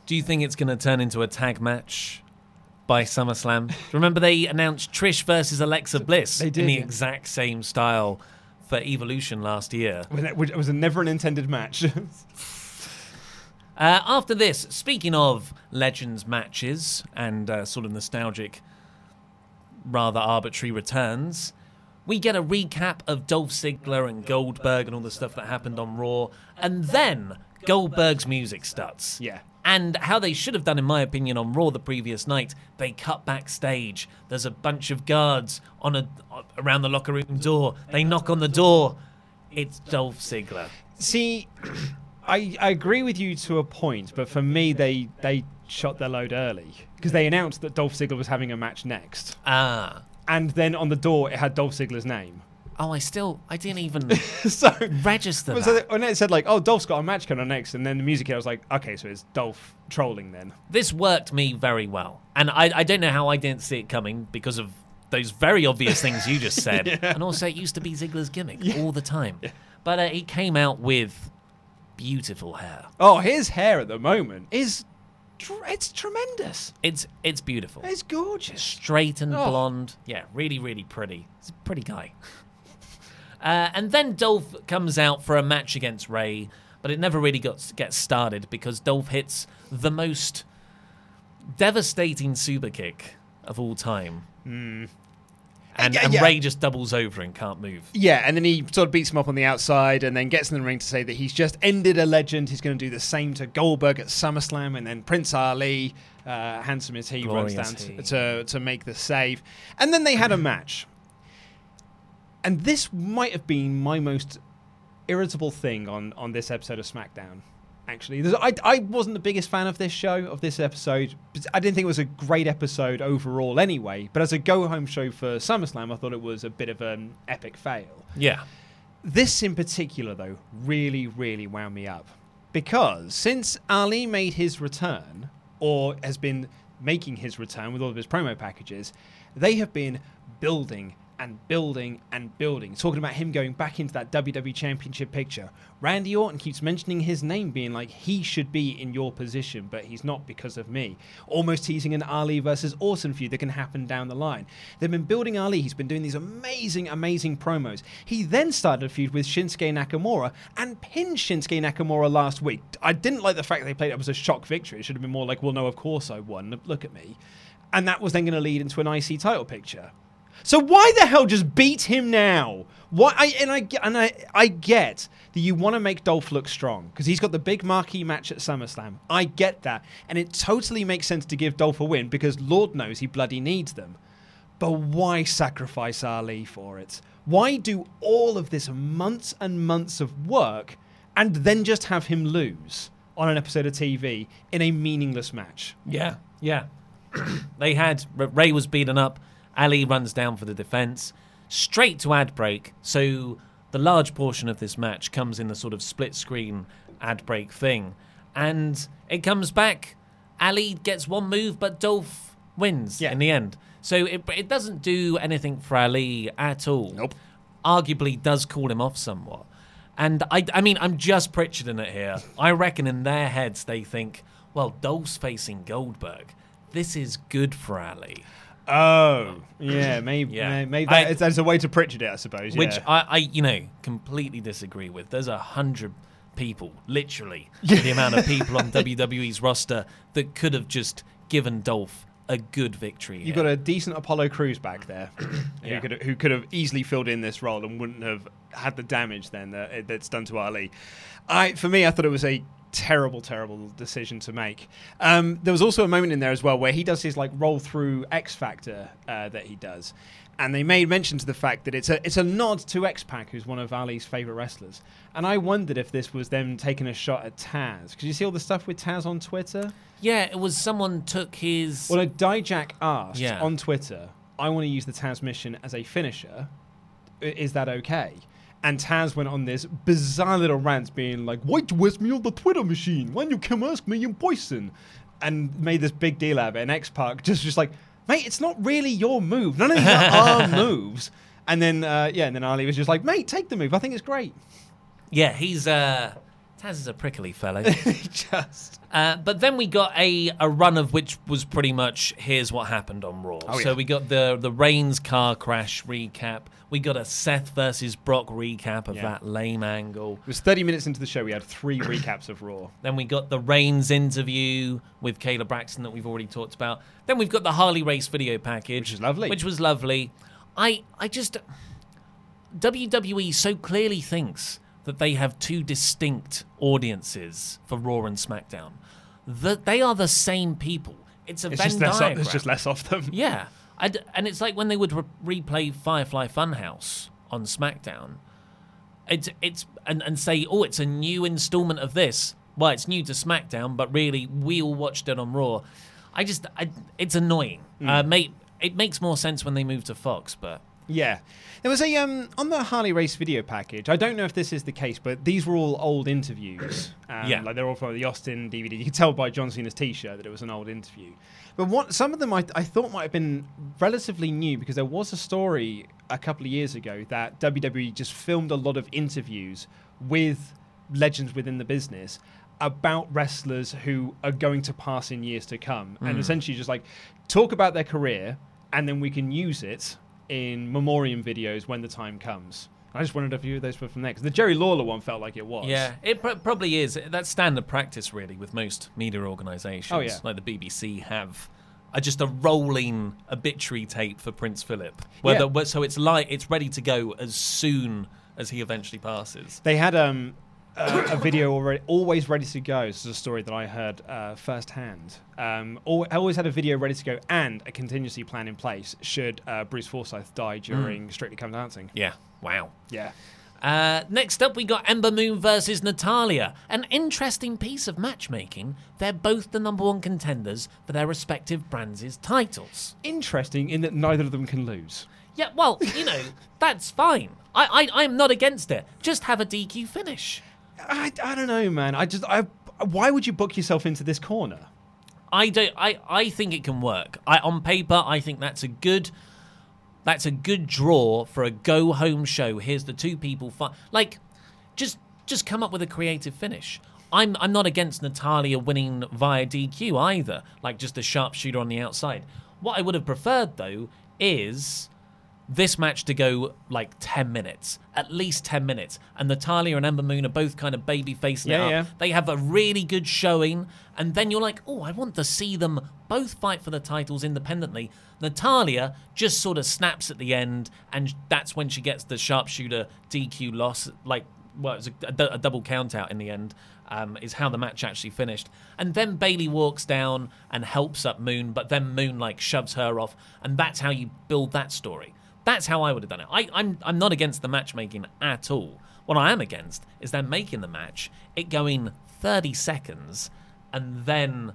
Do you think it's going to turn into a tag match by SummerSlam? Remember they announced Trish versus Alexa Bliss They did, in the yeah. exact same style for Evolution last year. It was- a never an intended match. Uh, after this, speaking of Legends matches and uh, sort of nostalgic, rather arbitrary returns, we get a recap of Dolph Ziggler and Goldberg and all the stuff that happened on Raw, and then Goldberg's music starts. Yeah. And how they should have done, in my opinion, on Raw the previous night, they cut backstage. There's a bunch of guards on a around the locker room door. They knock on the door. It's Dolph Ziggler. See, I, I agree with you to a point, but for me, they they shot their load early because they announced that Dolph Ziggler was having a match next, Ah. and then on the door it had Dolph Ziggler's name. Oh, I still, I didn't even so register So that. they- when it said like, "Oh, Dolph's got a match coming on next," and then the music I was like, "Okay, so it's Dolph trolling then." This worked me very well, and I, I don't know how I didn't see it coming because of those very obvious things you just said, Yeah. and also it used to be Ziggler's gimmick all the time. But uh, he came out with beautiful hair. Oh, his hair at the moment is it's tremendous. It's it's beautiful. It's gorgeous. Straight and Oh. blonde. Yeah, really, really pretty. He's a pretty guy. uh, and then Dolph comes out for a match against Rey, but it never really got gets started because Dolph hits the most devastating super kick of all time. Hmm. And, Yeah, and yeah. Rey just doubles over and can't move. Yeah, and then he sort of beats him up on the outside and then gets in the ring to say that he's just ended a legend. He's going to do the same to Goldberg at SummerSlam, and then Prince Ali, uh, handsome as he, runs Glorious down he. to, to, to make the save. And then they had a match. And this might have been my most irritable thing on, on this episode of SmackDown. Actually, There's- I, I wasn't the biggest fan of this show, of this episode. I didn't think it was a great episode overall, anyway. But as a go home show for SummerSlam, I thought it was a bit of an epic fail. Yeah. This in particular, though, really, really wound me up. Because since Ali made his return, or has been making his return with all of his promo packages, they have been building and building and building, talking about him going back into that WWE Championship picture. Randy Orton keeps mentioning his name, being like, he should be in your position, but he's not because of me. Almost teasing an Ali versus Orton feud that can happen down the line. They've been building Ali. He's been doing these amazing, amazing promos. He then started a feud with Shinsuke Nakamura and pinned Shinsuke Nakamura last week. I didn't like the fact they played it as a shock victory. It should have been more like, well, no, of course I won. Look at me. And that was then going to lead into an IC title picture. So why the hell just beat him now? Why? I, and I and I, I get that you want to make Dolph look strong because he's got the big marquee match at SummerSlam. I get that, and it totally makes sense to give Dolph a win because Lord knows he bloody needs them. But why sacrifice Ali for it? Why do all of this months and months of work and then just have him lose on an episode of TV in a meaningless match? Yeah, yeah. they had Rey was beaten up. Ali runs down for the defense, straight to ad break. So the large portion of this match comes in the sort of split screen ad break thing, and it comes back. Ali gets one move, but Dolph wins in the end. So it it doesn't do anything for Ali at all. Nope. Arguably, does call him off somewhat. And I, I mean, I'm just Pritcharding it here. I reckon in their heads they think, well, Dolph's facing Goldberg. This is good for Ali. Oh, yeah, maybe. Yeah. may- maybe I- that, that's a way to Pritchard it, I suppose. Which yeah. I, I, you know, completely disagree with. There's a hundred people, literally, the amount of people on WWE's roster that could have just given Dolph a good victory. You've here. got a decent Apollo Crews back there, Yeah. who could who could have easily filled in this role and wouldn't have had the damage then that, that's done to Ali. I, for me, I thought it was a terrible, terrible decision to make. Um, there was also a moment in there as well where he does his like roll through X Factor uh, that he does, and they made mention to the fact that it's a it's a nod to X Pac, who's one of Ali's favorite wrestlers. And I wondered if this was them taking a shot at Taz because you see all the stuff with Taz on Twitter. Yeah, it was someone took his. Well, a Dijak asked Yeah. on Twitter, I want to use the Taz mission as a finisher. Is that okay? And Taz went on this bizarre little rant being like, Why'd you ask me on the Twitter machine? Why don't you come ask me in person? And made this big deal out of it. And X Pac just, just like, mate, it's not really your move. None of these are our moves. And then, uh, yeah, and then Ali was just like, mate, take the move. I think it's great. Yeah, he's uh Taz is a prickly fellow. Just. Uh, but then we got a, a run of which was pretty much here's what happened on Raw. Oh, so yeah. we got the the Reigns car crash recap. We got a Seth versus Brock recap of Yeah. that lame angle. It was 30 minutes into the show. We had three recaps of Raw. Then we got the Reigns interview with Kayla Braxton that we've already talked about. Then we've got the Harley Race video package, which is lovely. Which was lovely. I I just WWE so clearly thinks that they have two distinct audiences for Raw and SmackDown. That they are the same people. It's a It's Venn just, less, diagram. there's just less of them. Yeah, I'd, and it's like when they would re- replay Firefly Funhouse on SmackDown. It's it's and, and say, oh, it's a new installment of this. Well, it's new to SmackDown, but really, we all watched it on Raw. I just, I, it's annoying. Mm. Uh, mate, it makes more sense when they move to Fox, but Yeah. There was a um on the Harley Race video package. I don't know if this is the case, but these were all old interviews. Um, Yeah. like they're all from the Austin DVD. You could tell by John Cena's T-shirt that it was an old interview. But what some of them I, I thought might have been relatively new because there was a story a couple of years ago that WWE just filmed a lot of interviews with legends within the business about wrestlers who are going to pass in years to come and Mm. essentially just like talk about their career and then we can use it in memoriam videos when the time comes. I just wondered if of those were from there because the Jerry Lawler one felt like it was. yeah, it pr- probably is. That's standard practice, really, with most media organisations. Oh, yeah. like the BBC have. uh just a rolling obituary tape for Prince Philip, where Yeah. the, where- so it's like it's ready to go as soon as he eventually passes. They had um, a, a video already, always ready to go. This is a story that I heard uh, firsthand. Um, al- I always had a video ready to go and a contingency plan in place should uh, Bruce Forsyth die during Strictly Come Dancing. Yeah. Wow. Yeah. Uh, next up, we got Ember Moon versus Natalya. An interesting piece of matchmaking. They're both the number one contenders for their respective brands' titles. Interesting in that neither of them can lose. Yeah, well, you know, that's fine. I, I, I'm not against it. Just have a DQ finish. I, I don't know, man. I just I why would you book yourself into this corner? I don't. I, I think it can work. I, on paper, I think that's a good. That's a good draw for a go home show. Here's the two people fight. Like, just just come up with a creative finish. I'm I'm not against Natalya winning via DQ either, like just a sharpshooter on the outside. What I would have preferred though is this match to go like 10 minutes, at least 10 minutes. And Natalya and Ember Moon are both kind of baby facing Yeah, it up. yeah. They have a really good showing. And then you're like, oh, I want to see them both fight for the titles independently. Natalya just sort of snaps at the end, and that's when she gets the sharpshooter DQ loss. Like, well, it was a, a a double count out in the end. Um, is how the match actually finished. And then Bayley walks down and helps up Moon, but then Moon like shoves her off, and that's how you build that story. That's how I would have done it. I, I'm I'm not against the matchmaking at all. What I am against is them making the match, it going 30 seconds, and then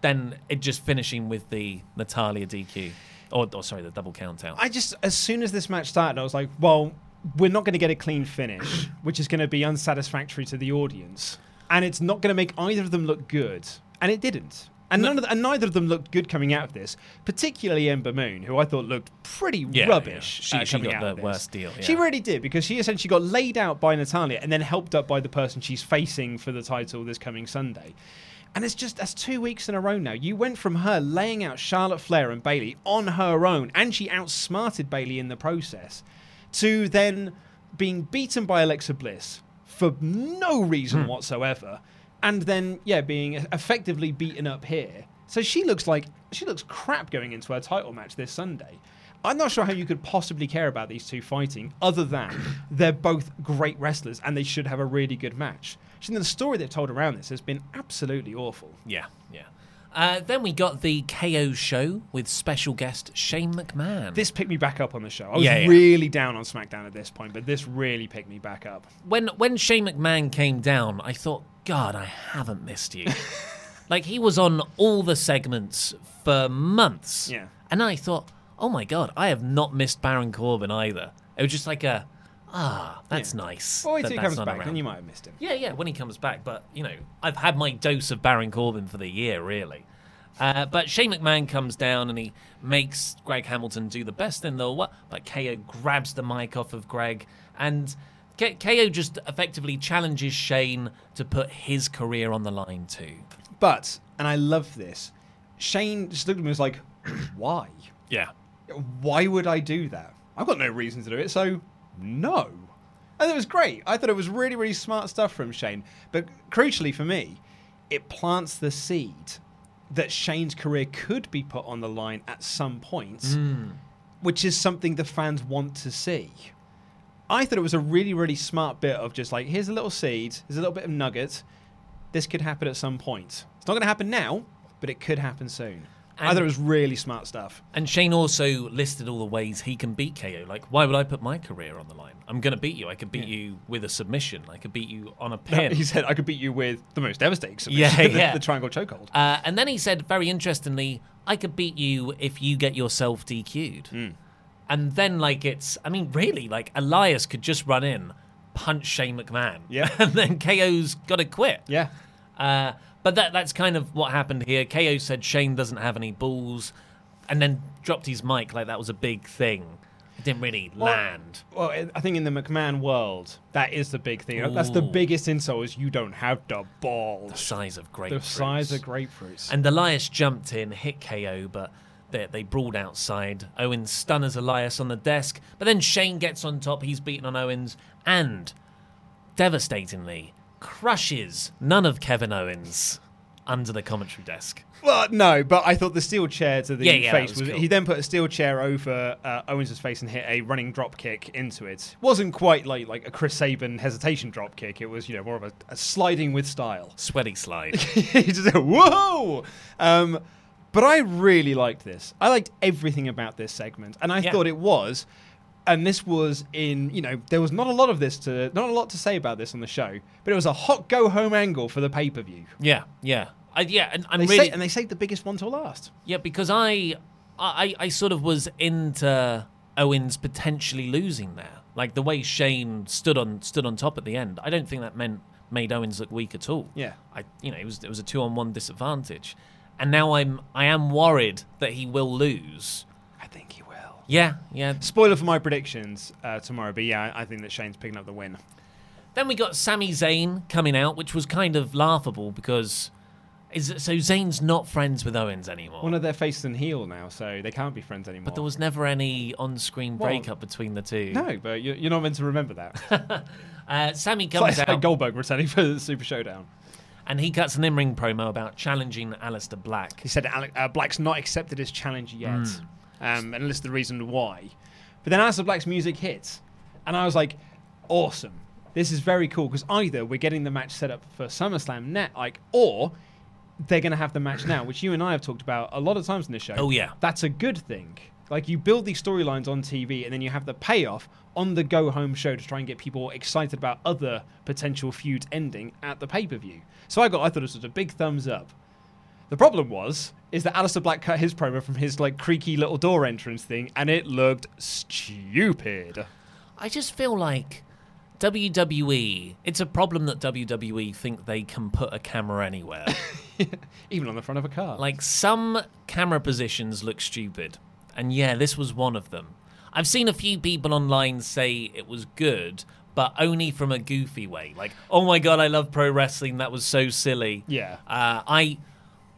then it just finishing with the Natalya DQ, or, or sorry, the double count out. I just, as soon as this match started, I was like, well, we're not going to get a clean finish, which is going to be unsatisfactory to the audience. And it's not going to make either of them look good. And it didn't. And, none of the, and neither of them looked good coming out of this, particularly Ember Moon, who I thought looked pretty Yeah, rubbish. yeah. She- uh, she got the worst deal, She really did, because she essentially got laid out by Natalya and then helped up by the person she's facing for the title this coming Sunday. And it's just that's two weeks in a row now. You went from her laying out Charlotte Flair and Bayley on her own, and she outsmarted Bayley in the process, to then being beaten by Alexa Bliss for no reason Hmm. whatsoever, and then yeah, being effectively beaten up here. So she looks like she looks crap going into her title match this Sunday. I'm not sure how you could possibly care about these two fighting, other than they're both great wrestlers and they should have a really good match. So the story they've told around this has been absolutely awful. Yeah, yeah. Uh, then we got the KO show with special guest Shane McMahon. This picked me back up on the show. I was Yeah, yeah. really down on SmackDown at this point, but this really picked me back up. when when Shane McMahon came down, I thought, God, I haven't missed you. like he was on all the segments for months. Yeah. And I thought, oh my God, I have not missed Baron Corbin either. It was just like a, ah, that's Yeah. nice. Wait that he comes back, around. then you might have missed him. Yeah, yeah, when he comes back. But, you know, I've had my dose of Baron Corbin for the year, really. Uh, but Shane McMahon comes down and he makes Greg Hamilton do the best in the what? But KO grabs the mic off of Greg and KO just effectively challenges Shane to put his career on the line too. But, and I love this, Shane just looked at me and was like, why? Yeah. Why would I do that? I've got no reason to do it, so no. And it was great. I thought it was really, really smart stuff from Shane. But crucially for me, it plants the seed that Shane's career could be put on the line at some point, Mm. which is something the fans want to see. I thought it was a really, really smart bit of just like, here's a little seed, here's a little bit of nugget. This could happen at some point. It's not going to happen now, but it could happen soon. I thought it was really smart stuff. And Shane also listed all the ways he can beat KO. Like, why would I put my career on the line? I'm going to beat you. I could beat you with a submission. I could beat you on a pin. He said, I could beat you with the most devastating Yeah, submission, the, yeah. the triangle chokehold. Uh, and then he said, very interestingly, I could beat you if you get yourself DQ'd. Hmm. And then, like, it's, I mean, really, like, Elias could just run in, punch Shane McMahon. Yeah. And then KO's got to quit. Yeah. Uh, but that that's kind of what happened here. KO said Shane doesn't have any balls and then dropped his mic like that was a big thing. It didn't really Well- land. Well, I- think in the McMahon world, that is the big thing. That's the biggest insult is you don't have the balls. The size of grapefruits. The size of grapefruits. And Elias jumped in, hit KO, but they, they brawled outside. Owens stunners Elias on the desk, but then Shane gets on top. He's beaten on Owens and, devastatingly, crushes none of Kevin Owens under the commentary desk. Well, no, but I thought the steel chair to the Yeah, yeah, face was was. cool. He then put a steel chair over uh, Owens' face and hit a running drop kick into it. wasn't quite like like a Chris Sabin hesitation drop kick. It was you know more of a, a sliding with style. Sweaty slide. he just whoa. Um, but I really liked this. I liked everything about this segment, and I Yeah. thought it was. And this was in, you know, there was not a lot of this to, not a lot to say about this on the show, but it was a hot go home angle for the pay per view. Yeah, yeah. I, yeah, and I'm They really say, and they saved the biggest one till last. Yeah, because I, I, I sort of was into Owens potentially losing there. Like the way Shane stood on stood on top at the end. I don't think that meant made Owens look weak at all. Yeah. I, you know, it was it was a two on one disadvantage, and now I'm I am worried that he will lose. I think he will. Yeah, yeah. Spoiler for my predictions uh, tomorrow, but yeah, I think that Shane's picking up the win. Then we got Sami Zayn coming out, which was kind of laughable because is so Zayn's not friends with Owens anymore. One of their face and heel now, so they can't be friends anymore. but there was never any on-screen Well, breakup between the two. no, but you're, you're not meant to remember that. Uh, Sami It's comes like, it's like Goldberg returning for the Super Showdown. And he cuts an in-ring promo about challenging Aleister Black. He said uh, Black's not accepted his challenge yet, Mm. um, and lists the reason why. But then Aleister Black's music hits, and I was like, awesome. This is very cool because either we're getting the match set up for SummerSlam net, like, or they're going to have the match now, which you and I have talked about a lot of times in this show. Oh, yeah. that's a good thing. Like you build these storylines on TV, and then you have the payoff on the go home show to try and get people excited about other potential feuds ending at the pay per view. So I got, I thought this was a big thumbs up. The problem was, is that Aleister Black cut his promo from his like creaky little door entrance thing, and it looked stupid. I just feel like WWE. It's a problem that WWE think they can put a camera anywhere. Even on the front of a car. Like some camera positions look stupid, and yeah, this was one of them. I've seen a few people online say it was good, but only from a goofy way. Like, oh my god, I love pro wrestling. That was so silly. Yeah. Uh, I,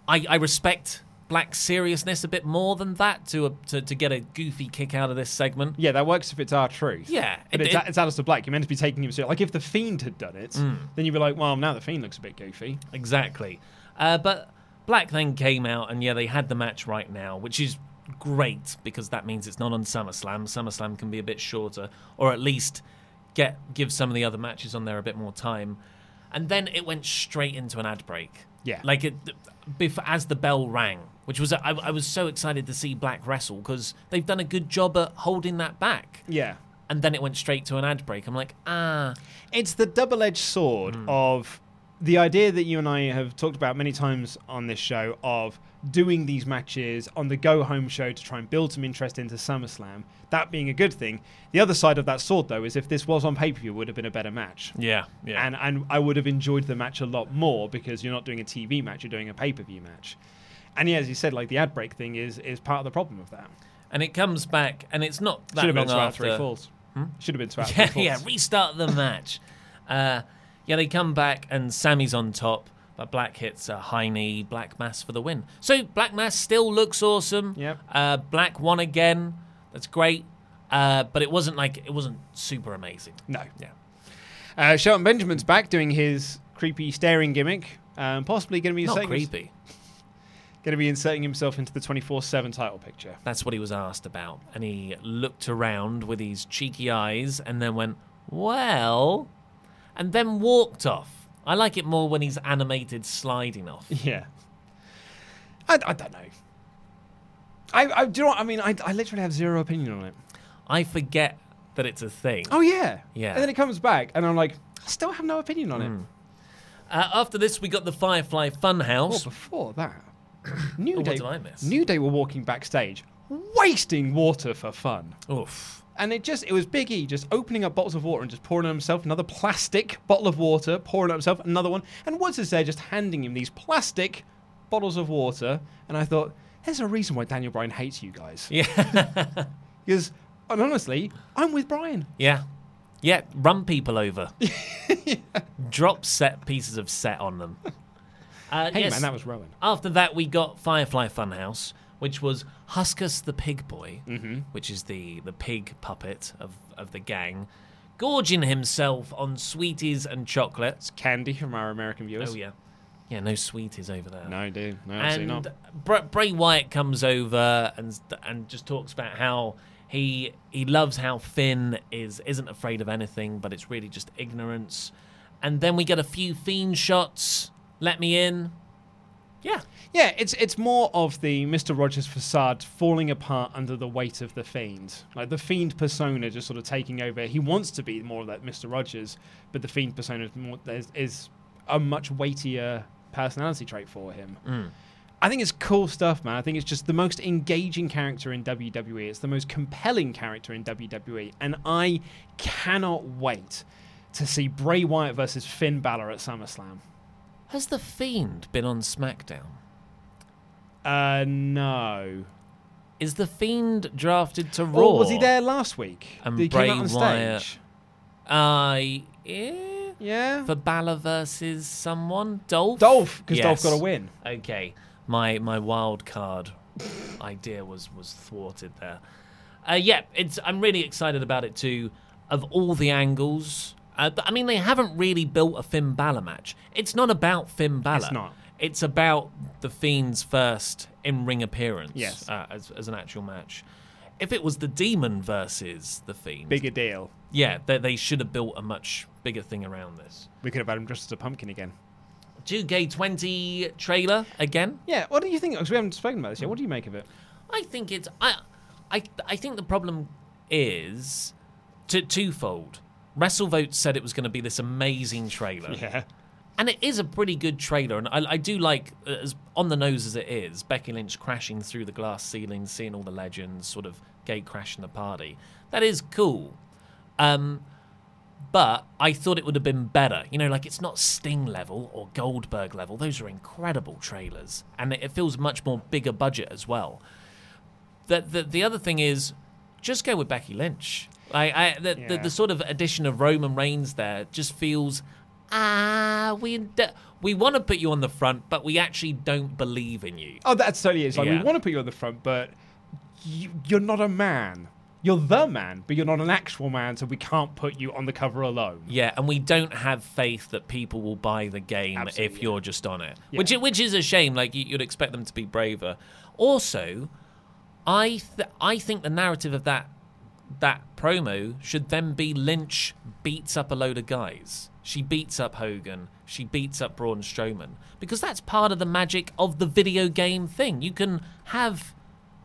I, I respect black seriousness a bit more than that to, a, to to get a goofy kick out of this segment. Yeah, that works if it's R-Truth. Yeah, but it- it's, it- it's Aleister Black. You're meant to be taking him seriously. Like if the Fiend had done it, Mm. then you'd be like, well, now the Fiend looks a bit goofy. Exactly. Uh, but Black then came out, and yeah, they had the match right now, which is great because that means it's not on SummerSlam. SummerSlam can be a bit shorter, or at least get give some of the other matches on there a bit more time. And then it went straight into an ad break. Yeah. like it before, as the bell rang, which was I, I was so excited to see Black wrestle because they've done a good job at holding that back. Yeah. And then it went straight to an ad break. I'm like, ah, It's the double edged sword of the idea that you and I have talked about many times on this show of doing these matches on the go home show to try and build some interest into SummerSlam, that being a good thing. The other side of that sword, though, is if this was on pay per view, it would have been a better match. yeah, yeah. And, and I would have enjoyed the match a lot more because you're not doing a TV match, you're doing a pay per view match. And yeah, as you said, like the ad break thing is is part of the problem of that. and it comes back, and it's not that Should have been long two out after. three falls. Hmm? Should have been two out yeah, yeah, restart the match. Uh, yeah, they come back and Sami's on top, but Black hits a high knee, Black Mass for the win. So Black Mass still looks awesome. Yep. Uh, Black won again. That's great. Uh, but it wasn't like it wasn't super amazing. No. Yeah. Uh, Shelton Benjamin's back doing his creepy staring gimmick. Um, possibly going to be Not creepy. Going to be inserting himself into the 24/7 title picture. That's what he was asked about, and he looked around with his cheeky eyes, and then went, "Well," and then walked off. I like it more when he's animated sliding off. Yeah. I, I don't know. I, I do you know what I mean. I, I literally have zero opinion on it. I forget that it's a thing. Oh yeah, Yeah. And then it comes back, and I'm like, I still have no opinion on it. Uh, after this, we got the Firefly Funhouse. Well, before that, New Oh, what Day. did I miss? New Day we were walking backstage, wasting water for fun. Oof. And it just, it was Big E just opening up bottles of water and just pouring on himself another plastic bottle of water, pouring on himself another one. And Woods is there just handing him these plastic bottles of water. And I thought, there's a reason why Daniel Bryan hates you guys. Yeah. Because, and honestly, I'm with Bryan. Yeah. Yeah, run people over. Drop set pieces of set on them. Uh, Hey, yes, man, that was Rowan. After that, we got Firefly Funhouse, which was Huskus the Pig Boy, Mhm. which is the, the pig puppet of, of the gang, gorging himself on sweeties and chocolates. Candy from our American viewers. Oh, yeah. Yeah, no sweeties over there. No, dude. No, absolutely and not. Br- Bray Wyatt comes over and and just talks about how he he loves how Finn is isn't afraid of anything, but it's really just ignorance. And then we get a few fiend shots. Let me in. Yeah. Yeah, it's it's more of the Mr. Rogers facade falling apart under the weight of the Fiend. Like the Fiend persona just sort of taking over. He wants to be more like Mr. Rogers, but the Fiend persona is, more, is, is a much weightier personality trait for him. Mm. I think it's cool stuff, man. I think it's just the most engaging character in WWE. It's the most compelling character in WWE, and I cannot wait to see Bray Wyatt versus Finn Balor at SummerSlam. Has the Fiend been on SmackDown? Uh, no. Is the Fiend drafted to Raw? Or was he there last week? And Did he Bray come out on Wyatt. stage? Uh, yeah. Yeah. For Balor versus someone? Dolph? Dolph, 'cause Dolph Yes. got a win. Okay. My my wild card idea was was thwarted there. Uh, yeah, it's I'm really excited about it too. Of all the angles, uh, but, I mean, they haven't really built a Finn Balor match. It's not about Finn Balor. It's not. It's about the Fiend's first in ring appearance. Yes. uh, as as an actual match. If it was the Demon versus the Fiend, Bigger deal. yeah, they, they should have built a much bigger thing around this. We could have had him dressed as a pumpkin again. 2K20 trailer again. Yeah. What do you think? Because we haven't spoken about this yet. What do you make of it? I think it's I I I think the problem is t- twofold. WrestleVote said it was going to be this amazing trailer. Yeah. And it is a pretty good trailer, and I, I do like, uh, as on the nose as it is, Becky Lynch crashing through the glass ceiling, seeing all the legends, sort of gate crashing the party. That is cool. Um, but I thought it would have been better. You know, like it's not Sting level or Goldberg level. Those are incredible trailers, and it, it feels much more bigger budget as well. The, the the other thing is, just go with Becky Lynch. I, I the, the, Yeah. the sort of addition of Roman Reigns there just feels ah we we want to put you on the front, but we actually don't believe in you. Oh, that's totally is. Like Yeah. we want to put you on the front, but you, you're not a man. You're the man, but you're not an actual man, so we can't put you on the cover alone. Yeah, and we don't have faith that people will buy the game if you're just on it, which which is a shame. Like you- you'd expect them to be braver. Also, I th- I think the narrative of that that promo should then be Lynch beats up a load of guys. She beats up Hogan. She beats up Braun Strowman because that's part of the magic of the video game thing. You can have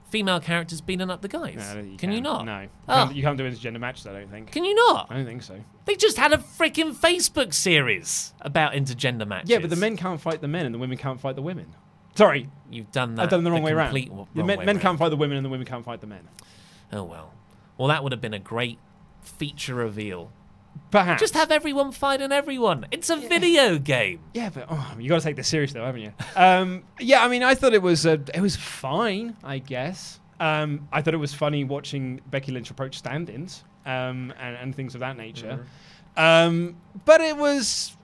female characters beating up the guys. No, you can you can't. not? No. You, Oh, can't, you can't do intergender matches, I don't think. can you not? I don't think so. They just had a freaking Facebook series about intergender matches. Yeah, but the men can't fight the men, and the women can't fight the women. Sorry, You've done that. I've done the wrong way around. w- The men, men can't fight the women, and the women can't fight the men. Oh well. Well, that would have been a great feature reveal. Perhaps. Just have everyone fighting everyone. It's a video game. Yeah, but oh, you got to take this serious though, haven't you? um, yeah, I mean, I thought it was uh, it was fine, I guess. Um, I thought it was funny watching Becky Lynch approach stand-ins um, and, and things of that nature. Um, but it was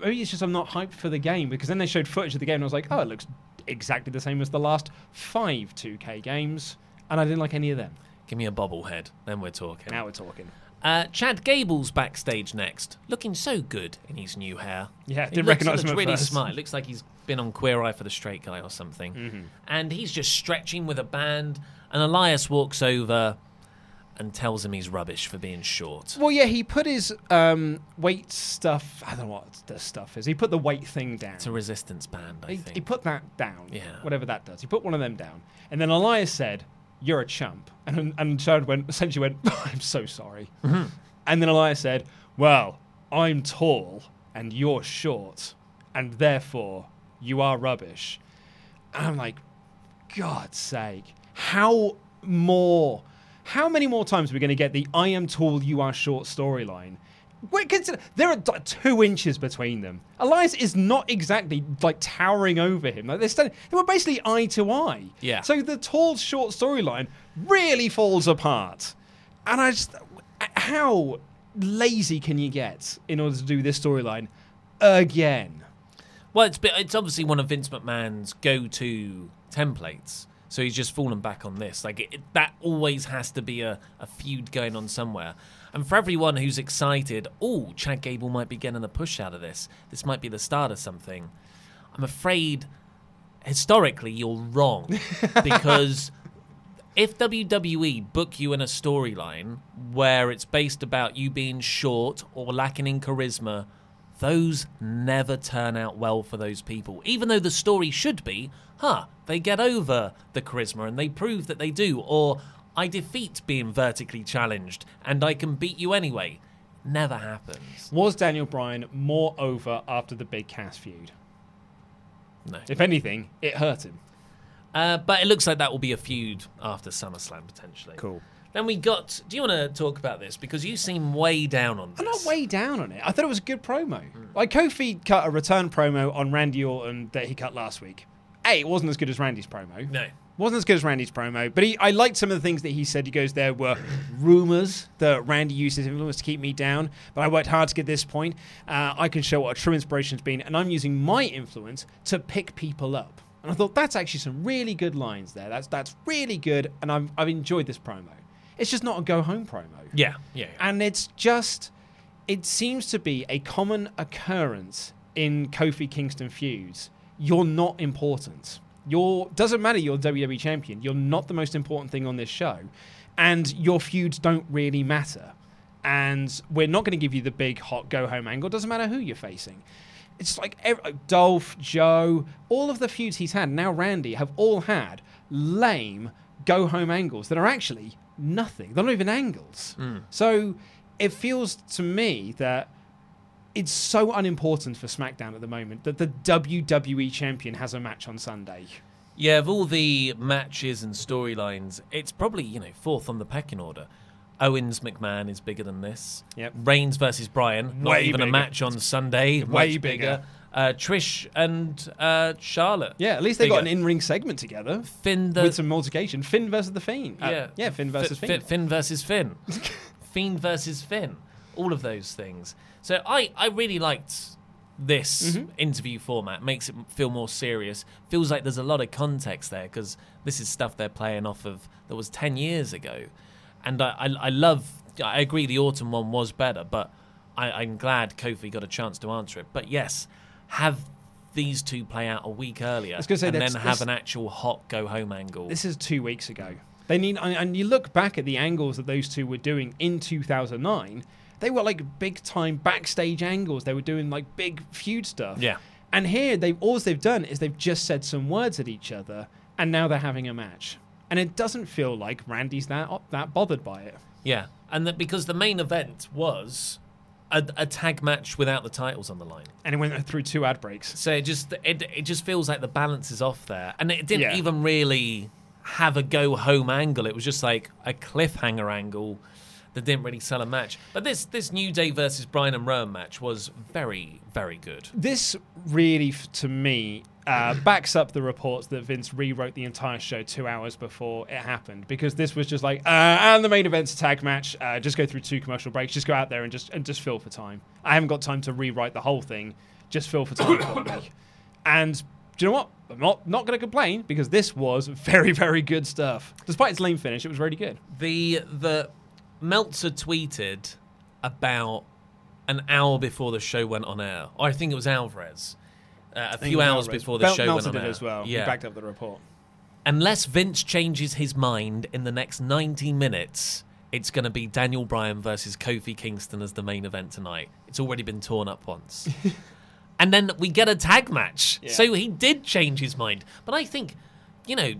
maybe it's just I'm not hyped for the game because then they showed footage of the game and I was like, oh, it looks exactly the same as the last five 2K games, and I didn't like any of them. Give me a bobblehead, then we're talking. Now we're talking. Uh, Chad Gable's backstage next, looking so good in his new hair. Yeah, didn't recognise him at really first. smart. Looks like he's been on Queer Eye for the Straight Guy or something. Mm-hmm. And he's just stretching with a band, and Elias walks over and tells him he's rubbish for being short. Well, yeah, he put his um, weight stuff. I don't know what the stuff is. He put the weight thing down. It's a resistance band, I He, think. he put that down. Yeah. Whatever that does. He put one of them down. And then Elias said, You're a chump. And and Chad went essentially went, I'm so sorry. Mhm. And then Elias said, Well, I'm tall and you're short, and therefore you are rubbish. And I'm like, God's sake, how more how many more times are we going to get the I am tall, you are short storyline? Wait, consider, there are like, two inches between them. Elias is not exactly like towering over him. Like they're standing, they were basically eye to eye. Yeah. So the tall, short storyline really falls apart. And I just, how lazy can you get in order to do this storyline again? Well, it's it's obviously one of Vince McMahon's go-to templates. So he's just fallen back on this. Like it, that always has to be a, a feud going on somewhere. And for everyone who's excited, oh, Chad Gable might be getting a push out of this. This might be the start of something. I'm afraid historically you're wrong because if WWE book you in a storyline where it's based about you being short or lacking in charisma, those never turn out well for those people. Even though the story should be, huh, they get over the charisma and they prove that they do, or I defeat being vertically challenged and I can beat you anyway. Never happens. Was Daniel Bryan more over after the Big Cass feud? No. If anything, it hurt him. Uh, but it looks like that will be a feud after SummerSlam potentially. Cool. Then we got. Do you want to talk about this because you seem way down on this? I'm not way down on it. I thought it was a good promo. Like Kofi cut a return promo on Randy Orton that he cut last week. A, it wasn't as good as Randy's promo. No. Wasn't as good as Randy's promo, but he, I liked some of the things that he said. He goes, There were rumors that Randy used his influence to keep me down, but I worked hard to get this point. Uh, I can show what a true inspiration's been, and I'm using my influence to pick people up. And I thought that's actually some really good lines there. That's that's really good, and I've, I've enjoyed this promo. It's just not a go home promo. Yeah, yeah. And it's just, it seems to be a common occurrence in Kofi Kingston feuds. You're not important. You're doesn't matter. You're WWE champion. You're not the most important thing on this show, and your feuds don't really matter. And we're not going to give you the big hot go home angle. Doesn't matter who you're facing. It's like Dolph, Joe, all of the feuds he's had. Now Randy have all had lame go home angles that are actually nothing. They're not even angles. Mm. So it feels to me that it's so unimportant for SmackDown at the moment that the WWE champion has a match on Sunday. Yeah, of all the matches and storylines, it's probably, you know, fourth on the pecking order. Owens McMahon is bigger than this. Yep. Reigns versus Bryan, not Way even a match on Sunday. Way much bigger. Uh, Trish and uh, Charlotte. Yeah, at least they got an in-ring segment together. Finn the- with some multiplication. Finn versus the Fiend. Uh, yeah, yeah, Finn versus Fi- Finn. Fi- Finn versus Finn. Fiend versus Finn. All of those things. So I, I really liked this Mhm. interview format. Makes it feel more serious. Feels like there's a lot of context there because this is stuff they're playing off of that was ten years ago, and I, I, I love. I agree the autumn one was better, but I, I'm glad Kofi got a chance to answer it. But yes, have these two play out a week earlier, and then have an actual hot go home angle. This is two weeks ago. They need, and- you look back at the angles that those two were doing in 2009. They were like big time backstage angles. They were doing like big feud stuff. Yeah. And here, they all they've done is they've just said some words at each other, and now they're having a match. And it doesn't feel like Randy's that that bothered by it. Yeah, and that because the main event was a, a tag match without the titles on the line, and it went through two ad breaks. So it just it it just feels like the balance is off there, and it didn't Yeah. even really have a go home angle. It was just like a cliffhanger angle that didn't really sell a match. But this this New Day versus Bryan and Rowan match was very very good. This really, to me, uh, backs up the reports that Vince rewrote the entire show two hours before it happened because this was just like, uh, and the main event's a tag match. Uh, just go through two commercial breaks. Just go out there and just and just fill for time. I haven't got time to rewrite the whole thing. Just fill for time for me. And do you know what? I'm not not going to complain because this was very very good stuff. Despite its lame finish, it was really good. The the Meltzer tweeted about an hour before the show went on air, or I think it was Alvarez. Uh, a few hours Alvarez. before the show Meltzer went on did air. as well. He backed up the report. Unless Vince changes his mind in the next 90 minutes, it's going to be Daniel Bryan versus Kofi Kingston as the main event tonight. It's already been torn up once. and then we get a tag match. Yeah. So he did change his mind. But I think, you know,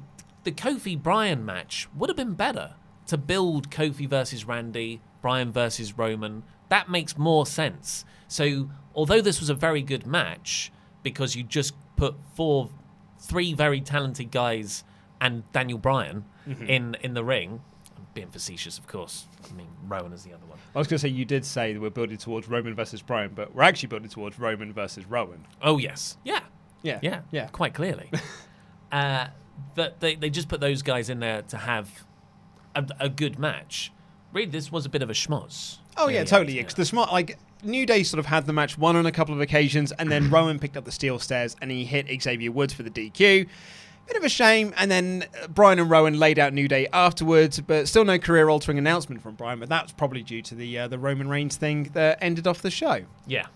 the Kofi Bryan match would have been better to build Kofi versus Randy, Bryan versus Roman. That makes more sense. So, although this was a very good match because you just put four, three very talented guys and Daniel Bryan Mhm. in in the ring, I'm being facetious, of course. I mean, Rowan is the other one. I was going to say you did say that we're building towards Roman versus Bryan, but we're actually building towards Roman versus Rowan. Oh yes, yeah, Yeah. yeah, Yeah. quite clearly. uh, but they they just put those guys in there to have a, a good match. Really, this was a bit of a schmoz. Oh yeah, totally. Because the smart like New Day sort of had the match won on a couple of occasions, and then Rowan picked up the steel stairs and he hit Xavier Woods for the DQ. Bit of a shame, and then uh, Bryan and Rowan laid out New Day afterwards, but still no career-altering announcement from Bryan. But that's probably due to the uh, the Roman Reigns thing that ended off the show. Yeah.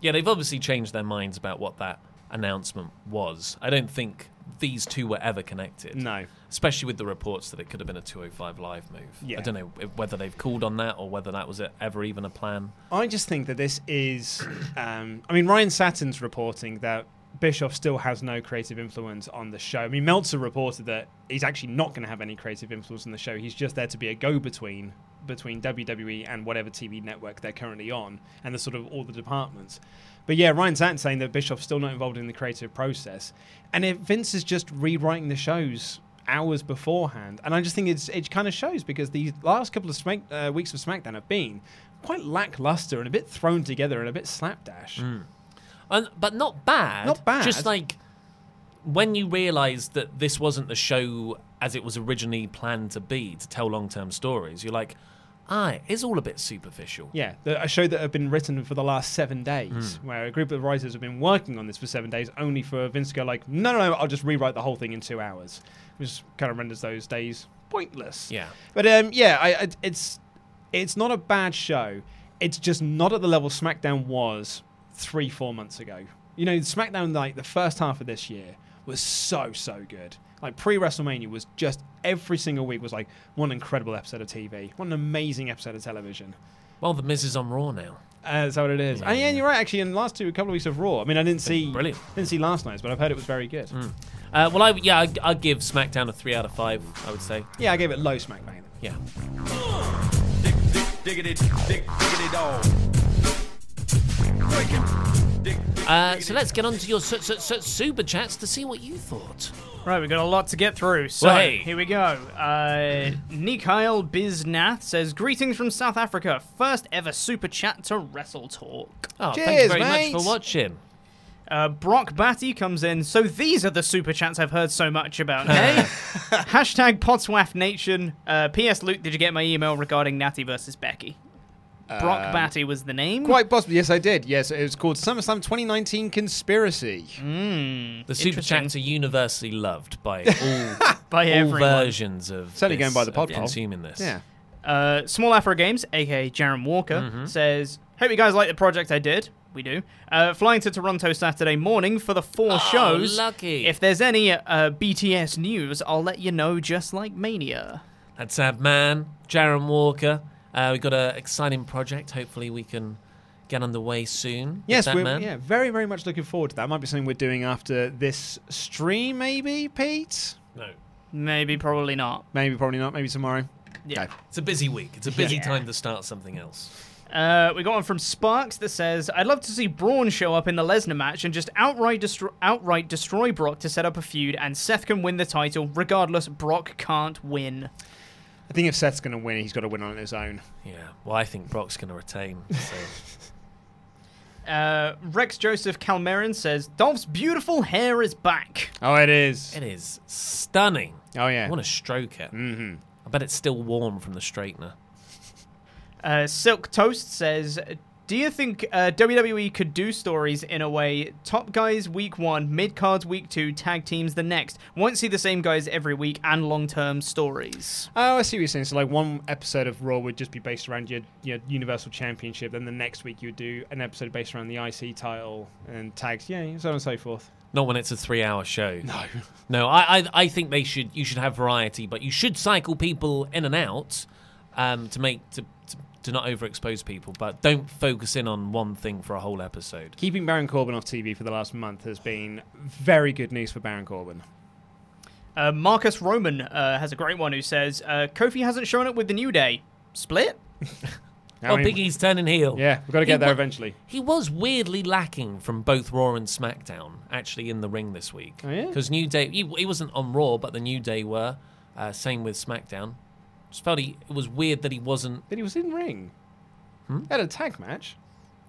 Yeah, they've obviously changed their minds about what that announcement was. I don't think these two were ever connected. No. Especially with the reports that it could have been a 205 live move. Yeah. I don't know whether they've called on that or whether that was ever even a plan. I just think that this is. Um, I mean, Ryan Satin's reporting that Bischoff still has no creative influence on the show. I mean, Meltzer reported that he's actually not going to have any creative influence on the show. He's just there to be a go-between between WWE and whatever TV network they're currently on, and the sort of all the departments. But yeah, Ryan Satin saying that Bischoff's still not involved in the creative process, and if Vince is just rewriting the shows hours beforehand, and I just think it's it kind of shows because the last couple of Smack, uh, weeks of SmackDown have been quite lackluster and a bit thrown together and a bit slapdash. And, but not bad. Not bad. Just like when you realise that this wasn't the show as it was originally planned to be to tell long-term stories, you're like, ah, it is all a bit superficial. Yeah, the, a show that had been written for the last seven days, Hmm. where a group of writers have been working on this for seven days, only for Vince to go like, no, no, no, I'll just rewrite the whole thing in two hours, which kind of renders those days pointless. Yeah. But um, yeah, I, I, it's it's not a bad show. It's just not at the level SmackDown was three, four months ago. You know, SmackDown like the first half of this year was so so good. Like pre WrestleMania was just every single week was like one incredible episode of TV, one amazing episode of television. Well, the Miz is on Raw now. Uh, that's what it is. and yeah, you're right. Actually, in the last two a couple of weeks of Raw, I mean, I didn't see brilliant. didn't see last night's, but I've heard it was very good. Uh, well, I yeah, I, I'd give SmackDown a three out of five. I would say. Yeah, I gave it low SmackDown. Yeah. Diggity, dig, diggity dog. Uh, so let's get on to your su- su- su- super chats to see what you thought. Right, we've got a lot to get through. So Well, hey. here we go. Uh, Nikhail Biznath says, "Greetings from South Africa. First ever super chat to Wrestle Talk." Oh, thank you very much for watching. Uh, Brock Batty comes in. So these are the super chats I've heard so much about. Hey, hashtag Potswaff Nation. Uh, P.S. Luke, did you get my email regarding Natty versus Becky? Brock Um, Batty was the name. Quite possibly, yes, I did. Yes, it was called SummerSlam 2019 Conspiracy. Mm, The super chats are universally loved by all By all everyone. versions of Certainly this, going by the of pod poll. consuming this. Yeah. Uh, Small Afro Games, aka Jaron Walker, Mm-hmm. says, "Hope you guys like the project I did. We do. Uh, flying to Toronto Saturday morning for the four shows. Oh, lucky. If there's any uh, BTS news, I'll let you know. Just like Mania. That's Ab Man, Jaron Walker. Uh, we've got an exciting project. Hopefully, we can get underway soon. Yes, we're man. yeah, very, very much looking forward to that. Might be something we're doing after this stream, maybe, Pete? No. Maybe, probably not. Maybe, probably not. Maybe tomorrow. Yeah. It's a busy week. It's a busy Yeah. time to start something else. Uh, we got one from Sparks that says, "I'd love to see Braun show up in the Lesnar match and just outright destroy, outright destroy Brock to set up a feud, and Seth can win the title. Regardless, Brock can't win." I think if Seth's going to win, he's got to win on his own. Yeah. Well, I think Brock's going to retain. So. Uh, Rex Joseph Calmerin says, Dolph's beautiful hair is back. Oh, it is. It is stunning. Oh, yeah. I want to stroke it. Mm-hmm. I bet it's still warm from the straightener. Uh, Silk Toast says, Do you think uh, WWE could do stories in a way top guys week one, mid cards week two, tag teams the next? Won't see the same guys every week and long term stories. Oh, I see what you're saying. So, like, one episode of Raw would just be based around your, your Universal Championship. Then the next week you would do an episode based around the IC title and tags. Yeah, so on and so forth. Not when it's a three-hour show. No. No, I, I, I think they should. You should have variety, but you should cycle people in and out um, to make to, to to not overexpose people. But don't focus in on one thing for a whole episode. Keeping Baron Corbin off TV for the last month has been very good news for Baron Corbin. Uh, Marcus Roman uh, has a great one who says, uh, Kofi hasn't shown up with the New Day. Split? oh, Big E's turning heel. Yeah, we've got to He get there wa- eventually. He was weirdly lacking from both Raw and SmackDown, actually, in the ring this week. Oh, yeah? Because New Day, he, he wasn't on Raw, but the New Day were. Uh, same with SmackDown. Just felt he, it was weird that he wasn't. But he was in ring. Hmm? He had a tag match.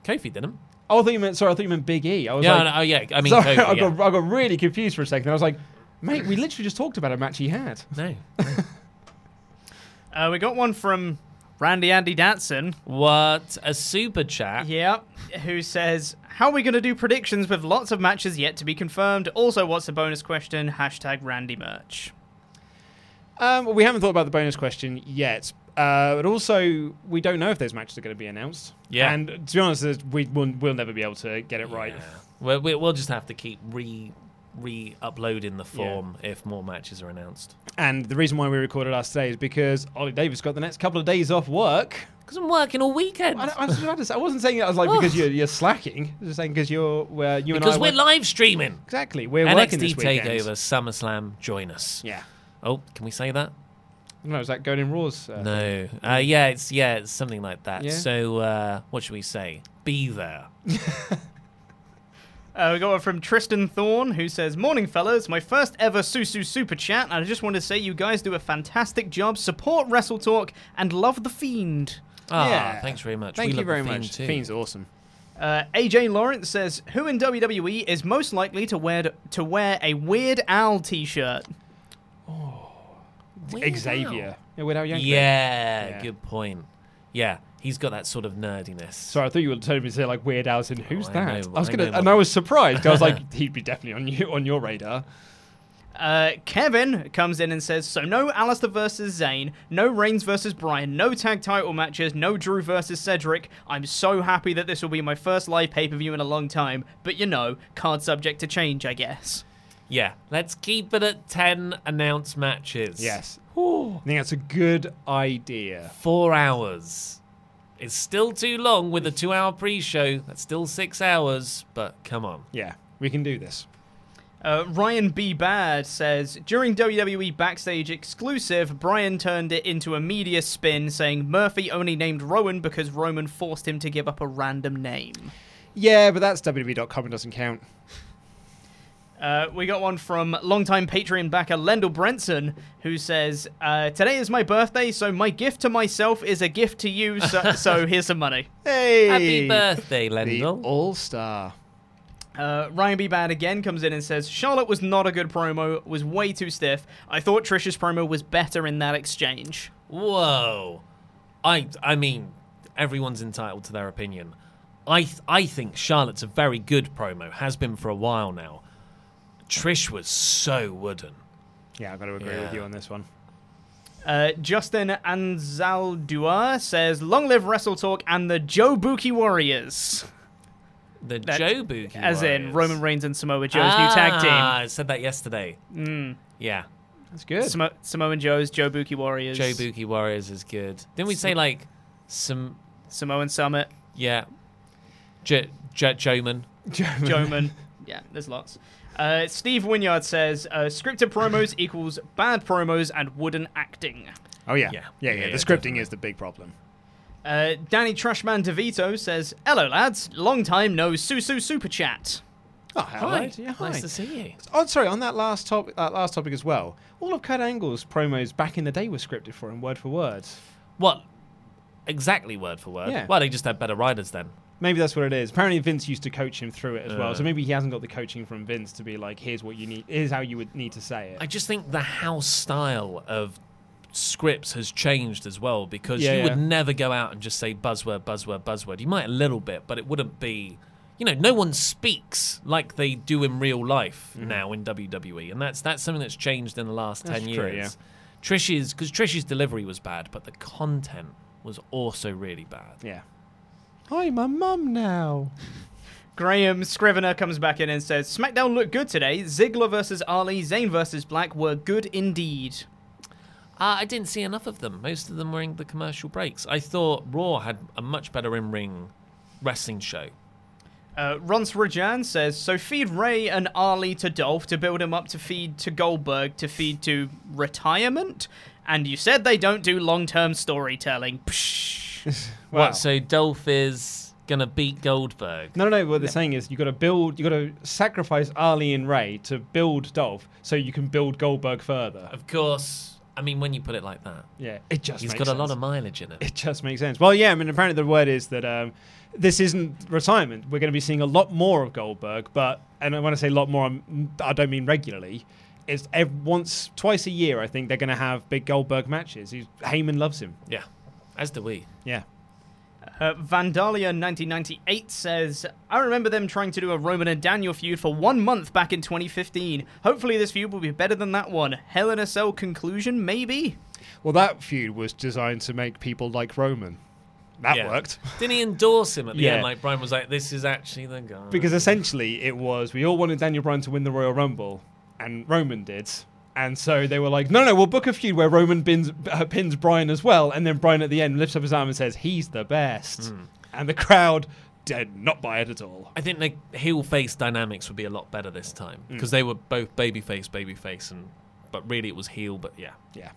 Kofi didn't. Oh, I thought you meant. Sorry, I thought you meant Big E. I was Yeah, like, no, oh, yeah, I mean sorry, Kofi, I, got, yeah. I got really confused for a second. I was like, mate, we literally just talked about a match he had. No. Uh, we got one from Randy Andy Datson. What? A super chat? Yep. Who says, How are we going to do predictions with lots of matches yet to be confirmed? Also, what's the bonus question? Hashtag Randy merch. Um, well, we haven't thought about the bonus question yet. Uh, but also, we don't know if those matches are going to be announced. Yeah. And to be honest, we will we'll never be able to get it right. Well, we, we'll just have to keep re re-uploading the form if more matches are announced. And the reason why we recorded us today is because Ollie Davis got the next couple of days off work. Because I'm working all weekend. I, I, was about to say- I wasn't saying that as like because you're, you're slacking. I was just saying because you're you and I Because we're work- live streaming. Exactly, we're working NXT this weekend. Takeover, SummerSlam, join us. Yeah. Oh, can we say that? No, is that going in Raw's? Uh, No. Uh, yeah, it's yeah, it's something like that. Yeah? So uh, what should we say? Be there. Uh, we got one from Tristan Thorne who says, Morning, fellas. My first ever Susu super chat. And I just want to say you guys do a fantastic job. Support Wrestle Talk and love The Fiend. Ah, Yeah. thanks very much. Thank We you love very the Fiend much. Too. Fiend's awesome. Uh, AJ Lawrence says, "Who in WWE is most likely to wear to wear a Weird Al T-shirt?" Xavier. Yeah, Weird Al Yankovic. Yeah, Yeah. good point. Yeah, he's got that sort of nerdiness. Sorry, I thought you were telling me to say like Weird Al's in Who's I that? know- I was I gonna, and I was surprised. I was like, he'd be definitely on you on your radar. Uh, Kevin comes in and says, "So no Aleister versus Zayn, no Reigns versus Bryan, no tag title matches, no Drew versus Cedric. I'm so happy that this will be my first live pay per view in a long time. But you know, card subject to change, I guess." Yeah, let's keep it at 10 announced matches. Yes. I think that's a good idea. Four hours. It's still too long with a two hour pre show. That's still six hours, but come on. Yeah, we can do this. Uh, Ryan B. Bad says during WWE backstage exclusive, Bryan turned it into a media spin, saying Murphy only named Rowan because Roman forced him to give up a random name. Yeah, but that's WWE.com. It doesn't count. Uh, we got one from longtime Patreon backer Lendl Brenson, who says, uh, "Today is my birthday, so my gift to myself is a gift to you. So, so here's some money." Hey! Happy birthday, The Lendl. All Star. Uh, Ryan B. Bad again comes in and says, Charlotte was not a good promo, was way too stiff. I thought Trish's promo was better in that exchange. Whoa. I I mean, everyone's entitled to their opinion. I th- I think Charlotte's a very good promo, has been for a while now. Trish was so wooden. Yeah, I've got to agree Yeah. with you on this one. Uh, Justin Anzaldua says, Long live Wrestle Talk and the Joe Buki Warriors. The That- Joe Buki As in Roman Reigns and Samoa Joe's new tag team. Ah, I said that yesterday. Mm. Yeah. That's good. Samo- Samoan Joe's Joe Buki Warriors. Joe Buki Warriors is good. Didn't we say like some Samoan Summit. yeah. J- J- Joman. Joeman. yeah, there's lots. Uh, Steve Winyard says, uh, scripted promos equals bad promos and wooden acting. Oh yeah, Yeah. yeah, yeah. Yeah, the yeah, scripting is the big problem. Uh, Danny Trashman DeVito says, Hello, lads. Long time no Susu Super Chat. Oh, Hi. hello. Yeah, hi. Nice to see you. Oh, sorry. On that last topic, that last topic as well. All of Kurt Angle's promos back in the day were scripted for him, word for word. What? Exactly word for word. Yeah. Well, they just had better writers then. Maybe that's what it is. Apparently, Vince used to coach him through it as well. Uh. So maybe he hasn't got the coaching from Vince to be like, "Here's what you need. Here's how you would need to say it." I just think the house style of scripts has changed as well because Yeah, you yeah. would never go out and just say buzzword, buzzword, buzzword. You might a little bit, but it wouldn't be. You know, no one speaks like they do in real life now in WWE, and that's that's something that's changed in the last Mm-hmm. That's ten true, years. Trish's because Trish's delivery was bad, but the content was also really bad. Yeah. I'm a mum now. Graham Scrivener comes back in and says, SmackDown looked good today. Ziggler versus Ali, Zayn versus Black were good indeed. Uh, I didn't see enough of them. Most of them were in the commercial breaks. I thought Raw had a much better in-ring wrestling show. Uh, Rons Rajan says, so feed Ray and Ali to Dolph to build him up to feed to Goldberg to feed to retirement? And you said they don't do long-term storytelling. Psh. Wow. What? So Dolph is gonna beat Goldberg? No, no, no. What they're saying is you got to build, you got to sacrifice Ali and Ray to build Dolph, so you can build Goldberg further. Of course. I mean, when you put it like that, Yeah, it just he's got a lot of mileage in it. It just makes sense. Well, yeah, I mean, apparently the word is that um, this isn't retirement. We're going to be seeing a lot more of Goldberg, but and when I say a lot more, I'm, I don't mean regularly. It's ev- once, twice a year. I think they're going to have big Goldberg matches. He's, Heyman loves him. Yeah, as do we. Yeah. Uh, Vandalia 1998 says, I remember them trying to do a Roman and Daniel feud for one month back in 2015. Hopefully this feud will be better than that one. Hell in a Cell conclusion, maybe? Well, that feud was designed to make people like Roman. That Yeah. worked. Didn't he endorse him at the Yeah. end? Like Bryan was like, "This is actually the guy." Because essentially, it was we all wanted Daniel Bryan to win the Royal Rumble, and Roman did. And so they were like, no, no, we'll book a feud where Roman pins, uh, pins Bryan as well. And then Bryan at the end lifts up his arm and says, he's the best. And the crowd did not buy it at all. I think the heel face dynamics would be a lot better this time Mm. because they were both babyface, babyface, and but really it was heel. But yeah, Yeah.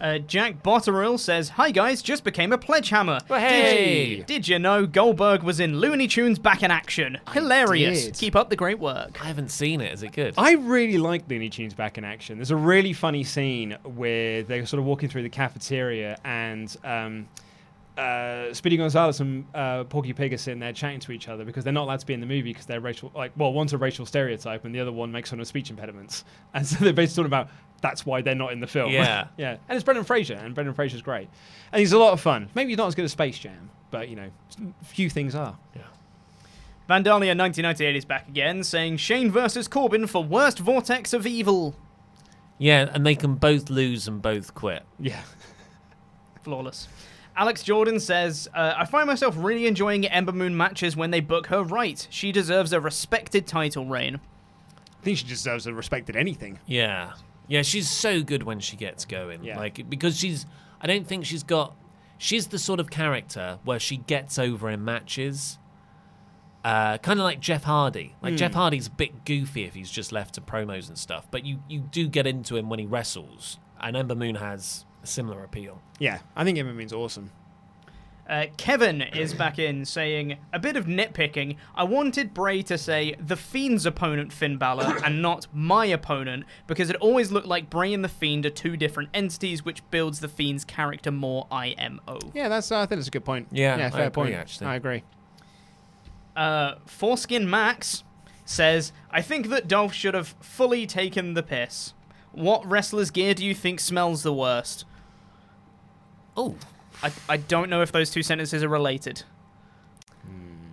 Uh, Jack Botterill says, Hi guys, just became a pledge hammer. Well, Did hey! you, did you know Goldberg was in Looney Tunes back in action? Hilarious. did. Keep up the great work. I haven't seen it. Is it good? I really like Looney Tunes back in action. There's a really funny scene where they're sort of walking through the cafeteria and um, uh, Speedy Gonzalez and uh, Porky Pig are sitting there chatting to each other because they're not allowed to be in the movie because they're racial. Like, well, one's a racial stereotype and the other one makes fun of speech impediments, and so they're basically talking about that's why they're not in the film. Yeah. yeah. And it's Brendan Fraser, and Brendan Fraser's great, and he's a lot of fun. Maybe he's not as good as Space Jam, but you know, few things are. Yeah. Vandalia 1998 is back again, saying Shane versus Corbin for worst vortex of evil. Yeah, and they can both lose and both quit. Yeah. Flawless. Alex Jordan says, uh, I find myself really enjoying Ember Moon matches when they book her right. She deserves a respected title reign. I think she deserves a respected anything. Yeah. Yeah, she's so good when she gets going. Yeah. Like because she's I don't think she's got she's the sort of character where she gets over in matches. Uh, kind of like Jeff Hardy. Like Hmm. Jeff Hardy's a bit goofy if he's just left to promos and stuff, but you you do get into him when he wrestles. And Ember Moon has a similar appeal. Yeah, I think Ember Moon's awesome. Uh, Kevin is back in saying, a bit of nitpicking. I wanted Bray to say the Fiend's opponent, Finn Balor, and not my opponent, because it always looked like Bray and the Fiend are two different entities, which builds the Fiend's character more IMO. Yeah, that's. Uh, I think that's a good point. Yeah, yeah, I fair agree, point. actually. I agree. Uh, Foreskin Max says, I think that Dolph should have fully taken the piss. What wrestler's gear do you think smells the worst? Oh. I, I don't know if those two sentences are related.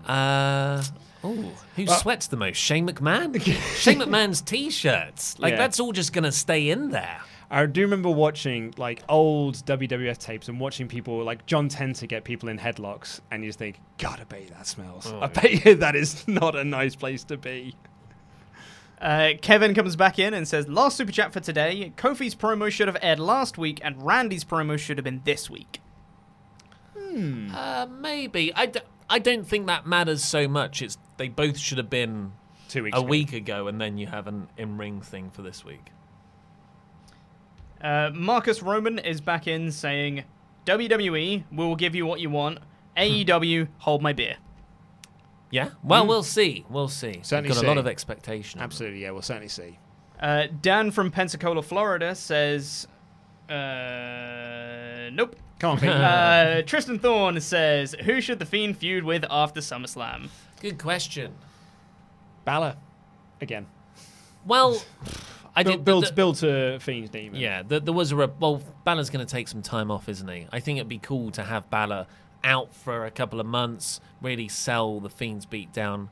Uh oh, who Well- sweats the most? Shane McMahon? Shane McMahon's t-shirts. Like Yeah. that's all just going to stay in there. I do remember watching like old WWF tapes and watching people like John Tenta get people in headlocks, and you just think, God, I bet you that smells. Oh, I bet you that is not a nice place to be. Uh, Kevin comes back in and says, Last super chat for today. Kofi's promo should have aired last week, and Randy's promo should have been this week. Hmm. Uh, maybe. I, d- I don't think that matters so much. It's they both should have been Two weeks a ago. week ago, and then you have an in-ring thing for this week. Uh, Marcus Roman is back in saying, WWE, we will give you what you want. AEW, hold my beer. Yeah. Well, Hmm. we'll see. We'll see. Certainly We've got see. a lot of expectation. Absolutely, yeah, we'll certainly see. Uh, Dan from Pensacola, Florida says, uh, nope. Come on, Pete. uh, Tristan Thorne says, who should the Fiend feud with after SummerSlam? Good question. Balor, again. Well, I Build, did build, the- build to Fiend's Demon. Yeah, there, there was a re- well. Balor's going to take some time off, isn't he? I think it'd be cool to have Balor out for a couple of months, really sell the Fiend's beat down.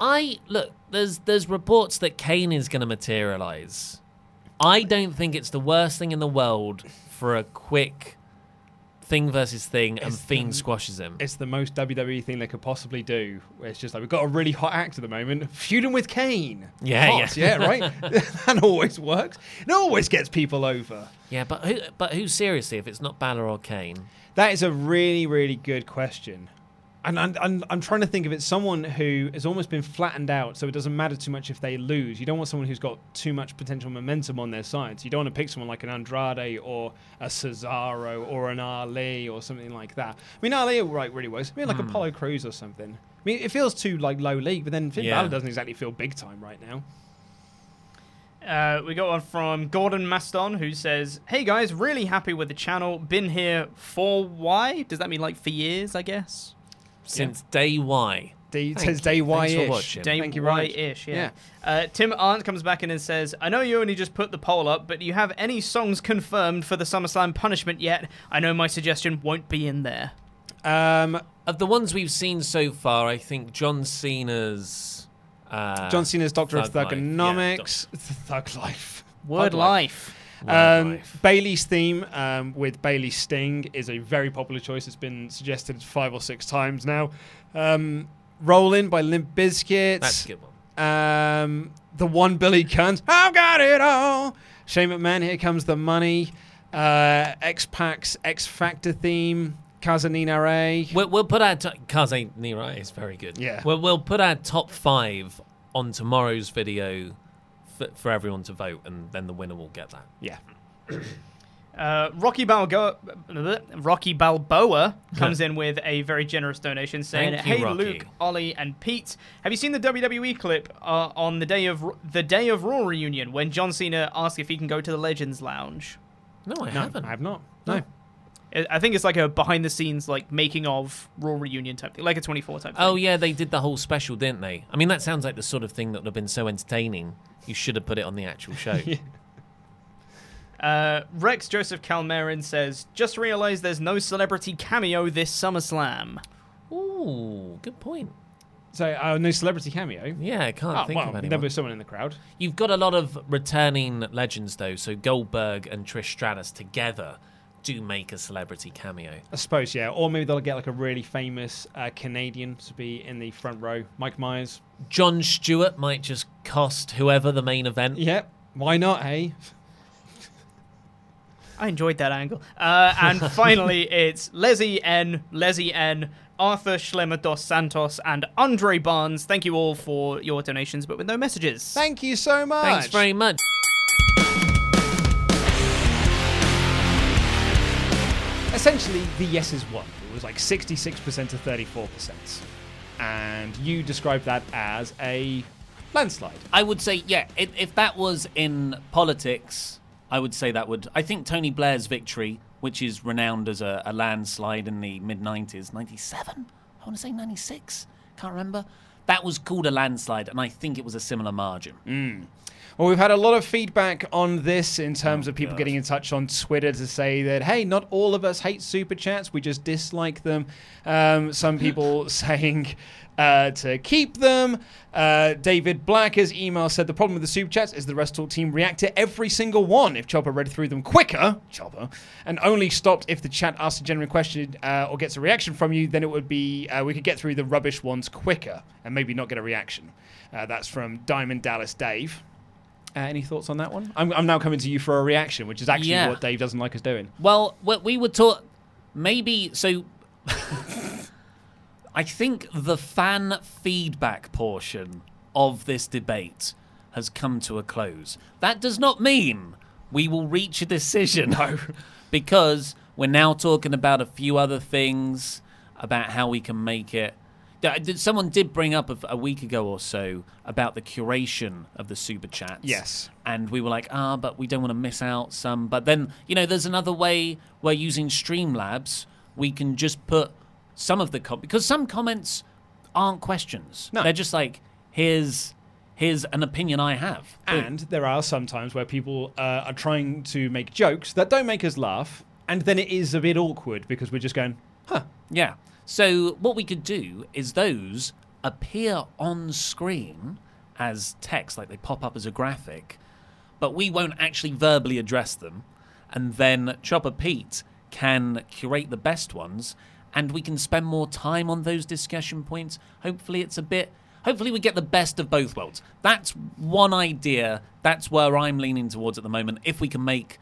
I look. There's there's reports that Kane is going to materialize. I don't think it's the worst thing in the world for a quick thing versus thing and It's Fiend the- squashes him. It's the most WWE thing they could possibly do. It's just like we've got a really hot act at the moment, feuding with Kane. Yeah, Hot, yeah. yeah, right. that always works. It always gets people over. Yeah, but who? But who seriously? If it's not Balor or Kane, That is a really, really good question. And I'm, I'm, I'm trying to think of it someone who has almost been flattened out, so it doesn't matter too much if they lose. You don't want someone who's got too much potential momentum on their side. So you don't want to pick someone like an Andrade or a Cesaro or an Ali or something like that. I mean, Ali right really works. I mean, like Hmm. Apollo Crews or something. I mean, it feels too like low league, but then Finn Yeah. Balor doesn't exactly feel big time right now. Uh, we got one from Gordon Maston who says, Hey guys, really happy with the channel. Been here for why? Does that mean like for years, I guess? Since day Y. D Thank says day you. Y Thanks for ish. watching. Day Thank you very ish, yeah. Yeah. Uh, Tim Arndt comes back in and says, I know you only just put the poll up, but do you have any songs confirmed for the SummerSlam punishment yet? I know my suggestion won't be in there. Um, Of the ones we've seen so far, I think John Cena's. Uh, John Cena's Doctor of Thug Life. Yeah, Thuganomics. Thug Life. Word Thug life. Um, Bayley's theme um, with Bayley Sting is a very popular choice. It's been suggested five or six times now. Um, Rollin' by Limp Bizkit. That's a good one. Um, the one Billy Gunn. I've got it all. Shane McMahon. Here comes the money. Uh, X Pac's X Factor theme. Kazanina Ray. We'll, we'll put our Kaze Nira is very good. Yeah. We'll, we'll put our top five on tomorrow's video for, for everyone to vote, and then the winner will get that. Yeah. Uh, Rocky Balboa, Rocky Balboa comes in with a very generous donation saying, you, "Hey Rocky. Luke, Ollie, and Pete, have you seen the WWE clip uh, on the day of the day of Raw reunion when John Cena asked if he can go to the Legends Lounge?" No, I No, haven't. I have not. No. I I think it's like a behind the scenes, like making of Raw reunion type thing, like a 24 type thing. Oh yeah, they did the whole special, didn't they? I mean, that sounds like the sort of thing that would have been so entertaining. You should have put it on the actual show. Uh, Rex Joseph Calmerin says, "Just realized there's no celebrity cameo this SummerSlam." Ooh, good point. So, uh, no celebrity cameo. Yeah, I can't Oh, think well, of anyone. there was someone in the crowd. You've got a lot of returning legends though, so Goldberg and Trish Stratus together do make a celebrity cameo. I suppose, yeah. Or maybe they'll get like a really famous uh, Canadian to be in the front row. Mike Myers. Jon Stewart might just cost whoever the main event. Yep. Why not, hey? I enjoyed that angle. Uh, and finally, it's Leslie N, Leslie N, Arthur Schlemmer dos Santos, and Andre Barnes. Thank you all for your donations, but with no messages. Thank you so much. Thanks very much. Essentially, the yeses won. It was like 66% to 34%. And you described that as a landslide. I would say, yeah, if, if that was in politics, I would say that would. I think Tony Blair's victory, which is renowned as a, a landslide in the mid 90s, 97? I want to say 96? Can't remember. That was called a landslide, and I think it was a similar margin. Mm. Well, we've had a lot of feedback on this in terms of people getting in touch on Twitter to say that, hey, not all of us hate super chats, we just dislike them. Um, some people saying uh, to keep them. Uh, David Blacker's email said the problem with the super chats is the Rest Talk team react to every single one. If Chopper read through them quicker, Chopper, and only stopped if the chat asks a genuine question uh, or gets a reaction from you, then it would be uh, we could get through the rubbish ones quicker and maybe not get a reaction. Uh, that's from Diamond Dallas Dave. Uh, any thoughts on that one? I'm, I'm now coming to you for a reaction, which is actually Yeah. what Dave doesn't like us doing. Well, what we were taught maybe so. I think the fan feedback portion of this debate has come to a close. That does not mean we will reach a decision, no, because we're now talking about a few other things about how we can make it. Did- Someone did bring up a, week ago or so about the curation of the super chats. Yes. And we were like, ah, but we don't want to miss out some. But then, you know, there's another way where using Streamlabs, we can just put some of the com- because some comments aren't questions. No. They're just like, here's here's an opinion I have. And there are some times where people uh, are trying to make jokes that don't make us laugh, and then it is a bit awkward because we're just going, huh. Yeah. So what we could do is those appear on screen as text, like they pop up as a graphic, but we won't actually verbally address them. And then Chopper Pete can curate the best ones, and we can spend more time on those discussion points. Hopefully, it's a bit. Hopefully, we get the best of both worlds. That's one idea. That's where I'm leaning towards at the moment. If we can make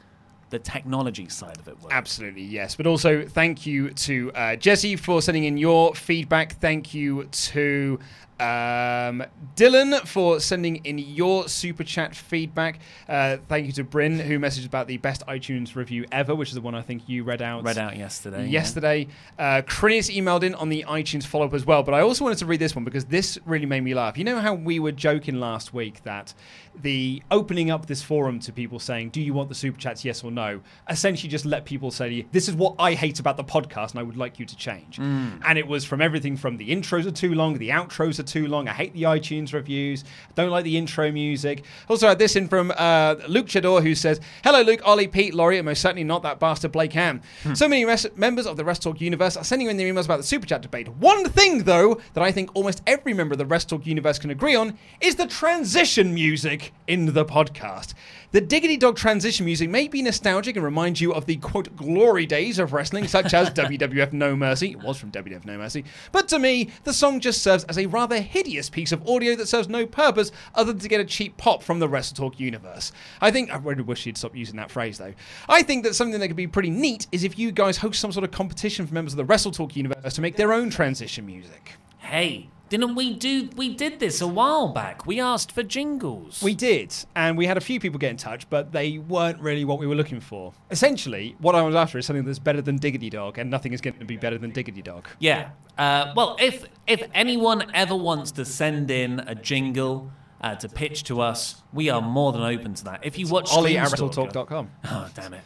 the technology side of it work. Absolutely, yes. But also, thank you to uh, Jesse for sending in your feedback. Thank you to um, Dylan for sending in your super chat feedback. Uh, thank you to Bryn, who messaged about the best iTunes review ever, which is the one I think you read out. Read out yesterday, yeah. Yesterday. Uh, Chris emailed in on the iTunes follow up as well. But I also wanted to read this one because this really made me laugh. You know how we were joking last week that the opening up this forum to people saying, Do you want the super chats, yes or no? essentially just let people say, This is what I hate about the podcast and I would like you to change. Mm. And it was from everything from the intros are too long, the outros are too long, I hate the iTunes reviews, I don't like the intro music. Also, I had this in from uh, Luke Chador who says, Hello, Luke, Ollie, Pete, Laurie, and most certainly not that bastard Blake Ham. So many res- members of the Rest Talk universe are sending in their emails about the Super Chat debate. One thing, though, that I think almost every member of the Rest Talk universe can agree on is the transition music in the podcast. The Diggity Dog transition music may be nostalgic and remind you of the quote glory days of wrestling, such as WWF No Mercy. It was from WWF No Mercy. But to me, the song just serves as a rather hideous piece of audio that serves no purpose other than to get a cheap pop from the Wrestle Talk universe. I think, I really wish you'd stop using that phrase though. I think that something that could be pretty neat is if you guys host some sort of competition for members of the Wrestle Talk universe to make their own transition music. Hey, didn't we do? We did this a while back. We asked for jingles. We did, and we had a few people get in touch, but they weren't really what we were looking for. Essentially, what I was after is something that's better than Diggity Dog, and nothing is going to be better than Diggity Dog. Yeah. Uh, well, if if anyone ever wants to send in a jingle uh, to pitch to us, we are more than open to that. If you watch Ollie at Screenstalker- Oh, damn it.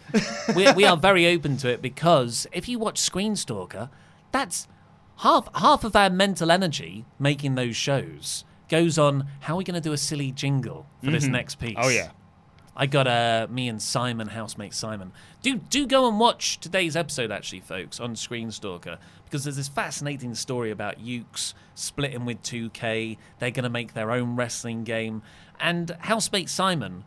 we, we are very open to it because if you watch Screenstalker, that's half half of our mental energy making those shows goes on how are we going to do a silly jingle for this Mhm. next piece. Oh, yeah. I got uh, me and Simon, housemate Simon. Do do go and watch today's episode, actually, folks, on Screenstalker, because there's this fascinating story about Yuke's splitting with 2K. They're going to make their own wrestling game, and housemate Simon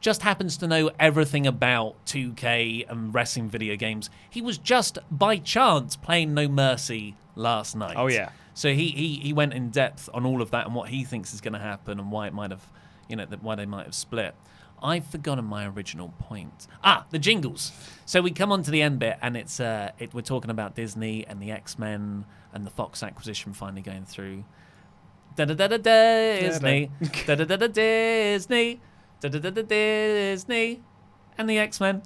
just happens to know everything about 2K and wrestling video games. He was just by chance playing No Mercy last night. Oh, yeah. So he he, he went in depth on all of that and what he thinks is going to happen and why it might have, you know, that why they might have split. I've forgotten my original point. Ah, the jingles. So we come on to the end bit, and it's uh, it, we're talking about Disney and the X Men and the Fox acquisition finally going through. Da da da da Disney, da da da da Disney, da da da da Disney, and the X Men.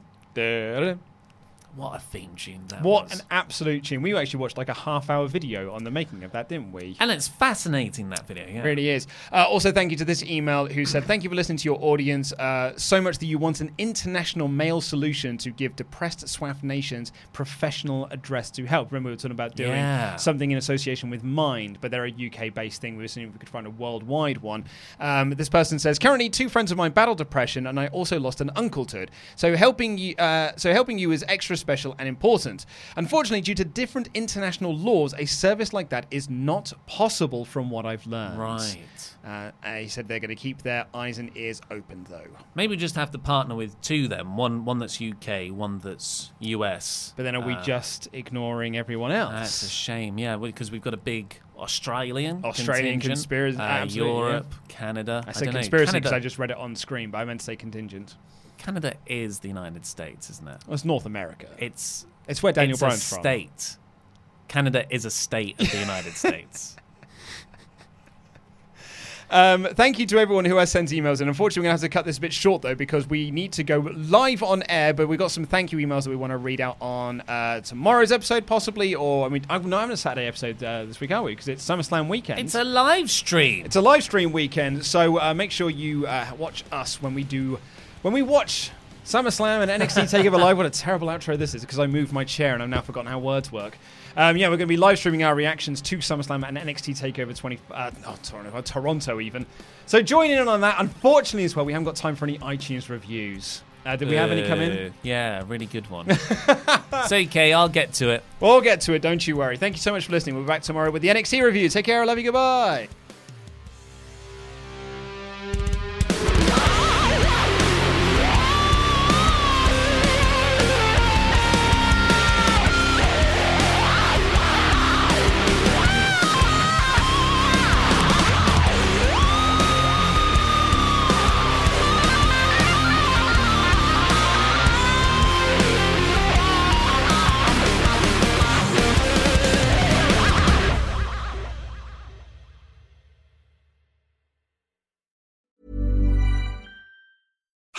What a theme tune that What was! an absolute tune. We actually watched like a half hour video on the making of that, didn't we? and it's fascinating that video. Yeah. It really is. Uh, also, thank you to this email who said, Thank you for listening to your audience uh, so much that you want an international mail solution to give depressed SWAF nations professional address to help. Remember, we were talking about doing Yeah. something in association with Mind, but they're a UK based thing. We were seeing if we could find a worldwide one. Um, this person says, Currently, two friends of mine battle depression, and I also lost an uncle to it. So, helping you, uh, so helping you is extra special and important. Unfortunately, due to different international laws, a service like that is not possible from what I've learned. Right. Uh, he said they're going to keep their eyes and ears open, though. Maybe we just have to partner with two then. One one that's UK, one that's US. But then are we Uh, just ignoring everyone else? That's a shame, yeah, because we've got a big Australian, Australian conspiracy. uh, Europe, yeah. Canada. I said don't conspiracy because I just read it on screen, but I meant to say contingent. Canada is the United States, isn't it? Well, it's North America. It's It's where Daniel it's Bryan's a from. state. Canada is a state of the United States. Um, thank you to everyone who has sent emails. And unfortunately, we're going to have to cut this a bit short, though, because we need to go live on air. But we've got some thank you emails that we want to read out on uh, tomorrow's episode, possibly. Or, I mean, I'm not having a Saturday episode uh, this week, are we? Because it's SummerSlam weekend. It's a live stream. It's a live stream weekend. So uh, make sure you uh, watch us when we do. When we watch SummerSlam and NXT Takeover Live. What a terrible outro this is because I moved my chair and I've now forgotten how words work. Um, yeah, we're going to be live streaming our reactions to SummerSlam and NXT Takeover 20. Uh, oh, Toronto, uh, Toronto even. So join in on that. Unfortunately, as well, we haven't got time for any iTunes reviews. Uh, did we have any come in? Uh, Yeah, really good one. it's okay, I'll get to it. We'll get to it. Don't you worry. Thank you so much for listening. We'll be back tomorrow with the NXT review. Take care. I love you. Goodbye.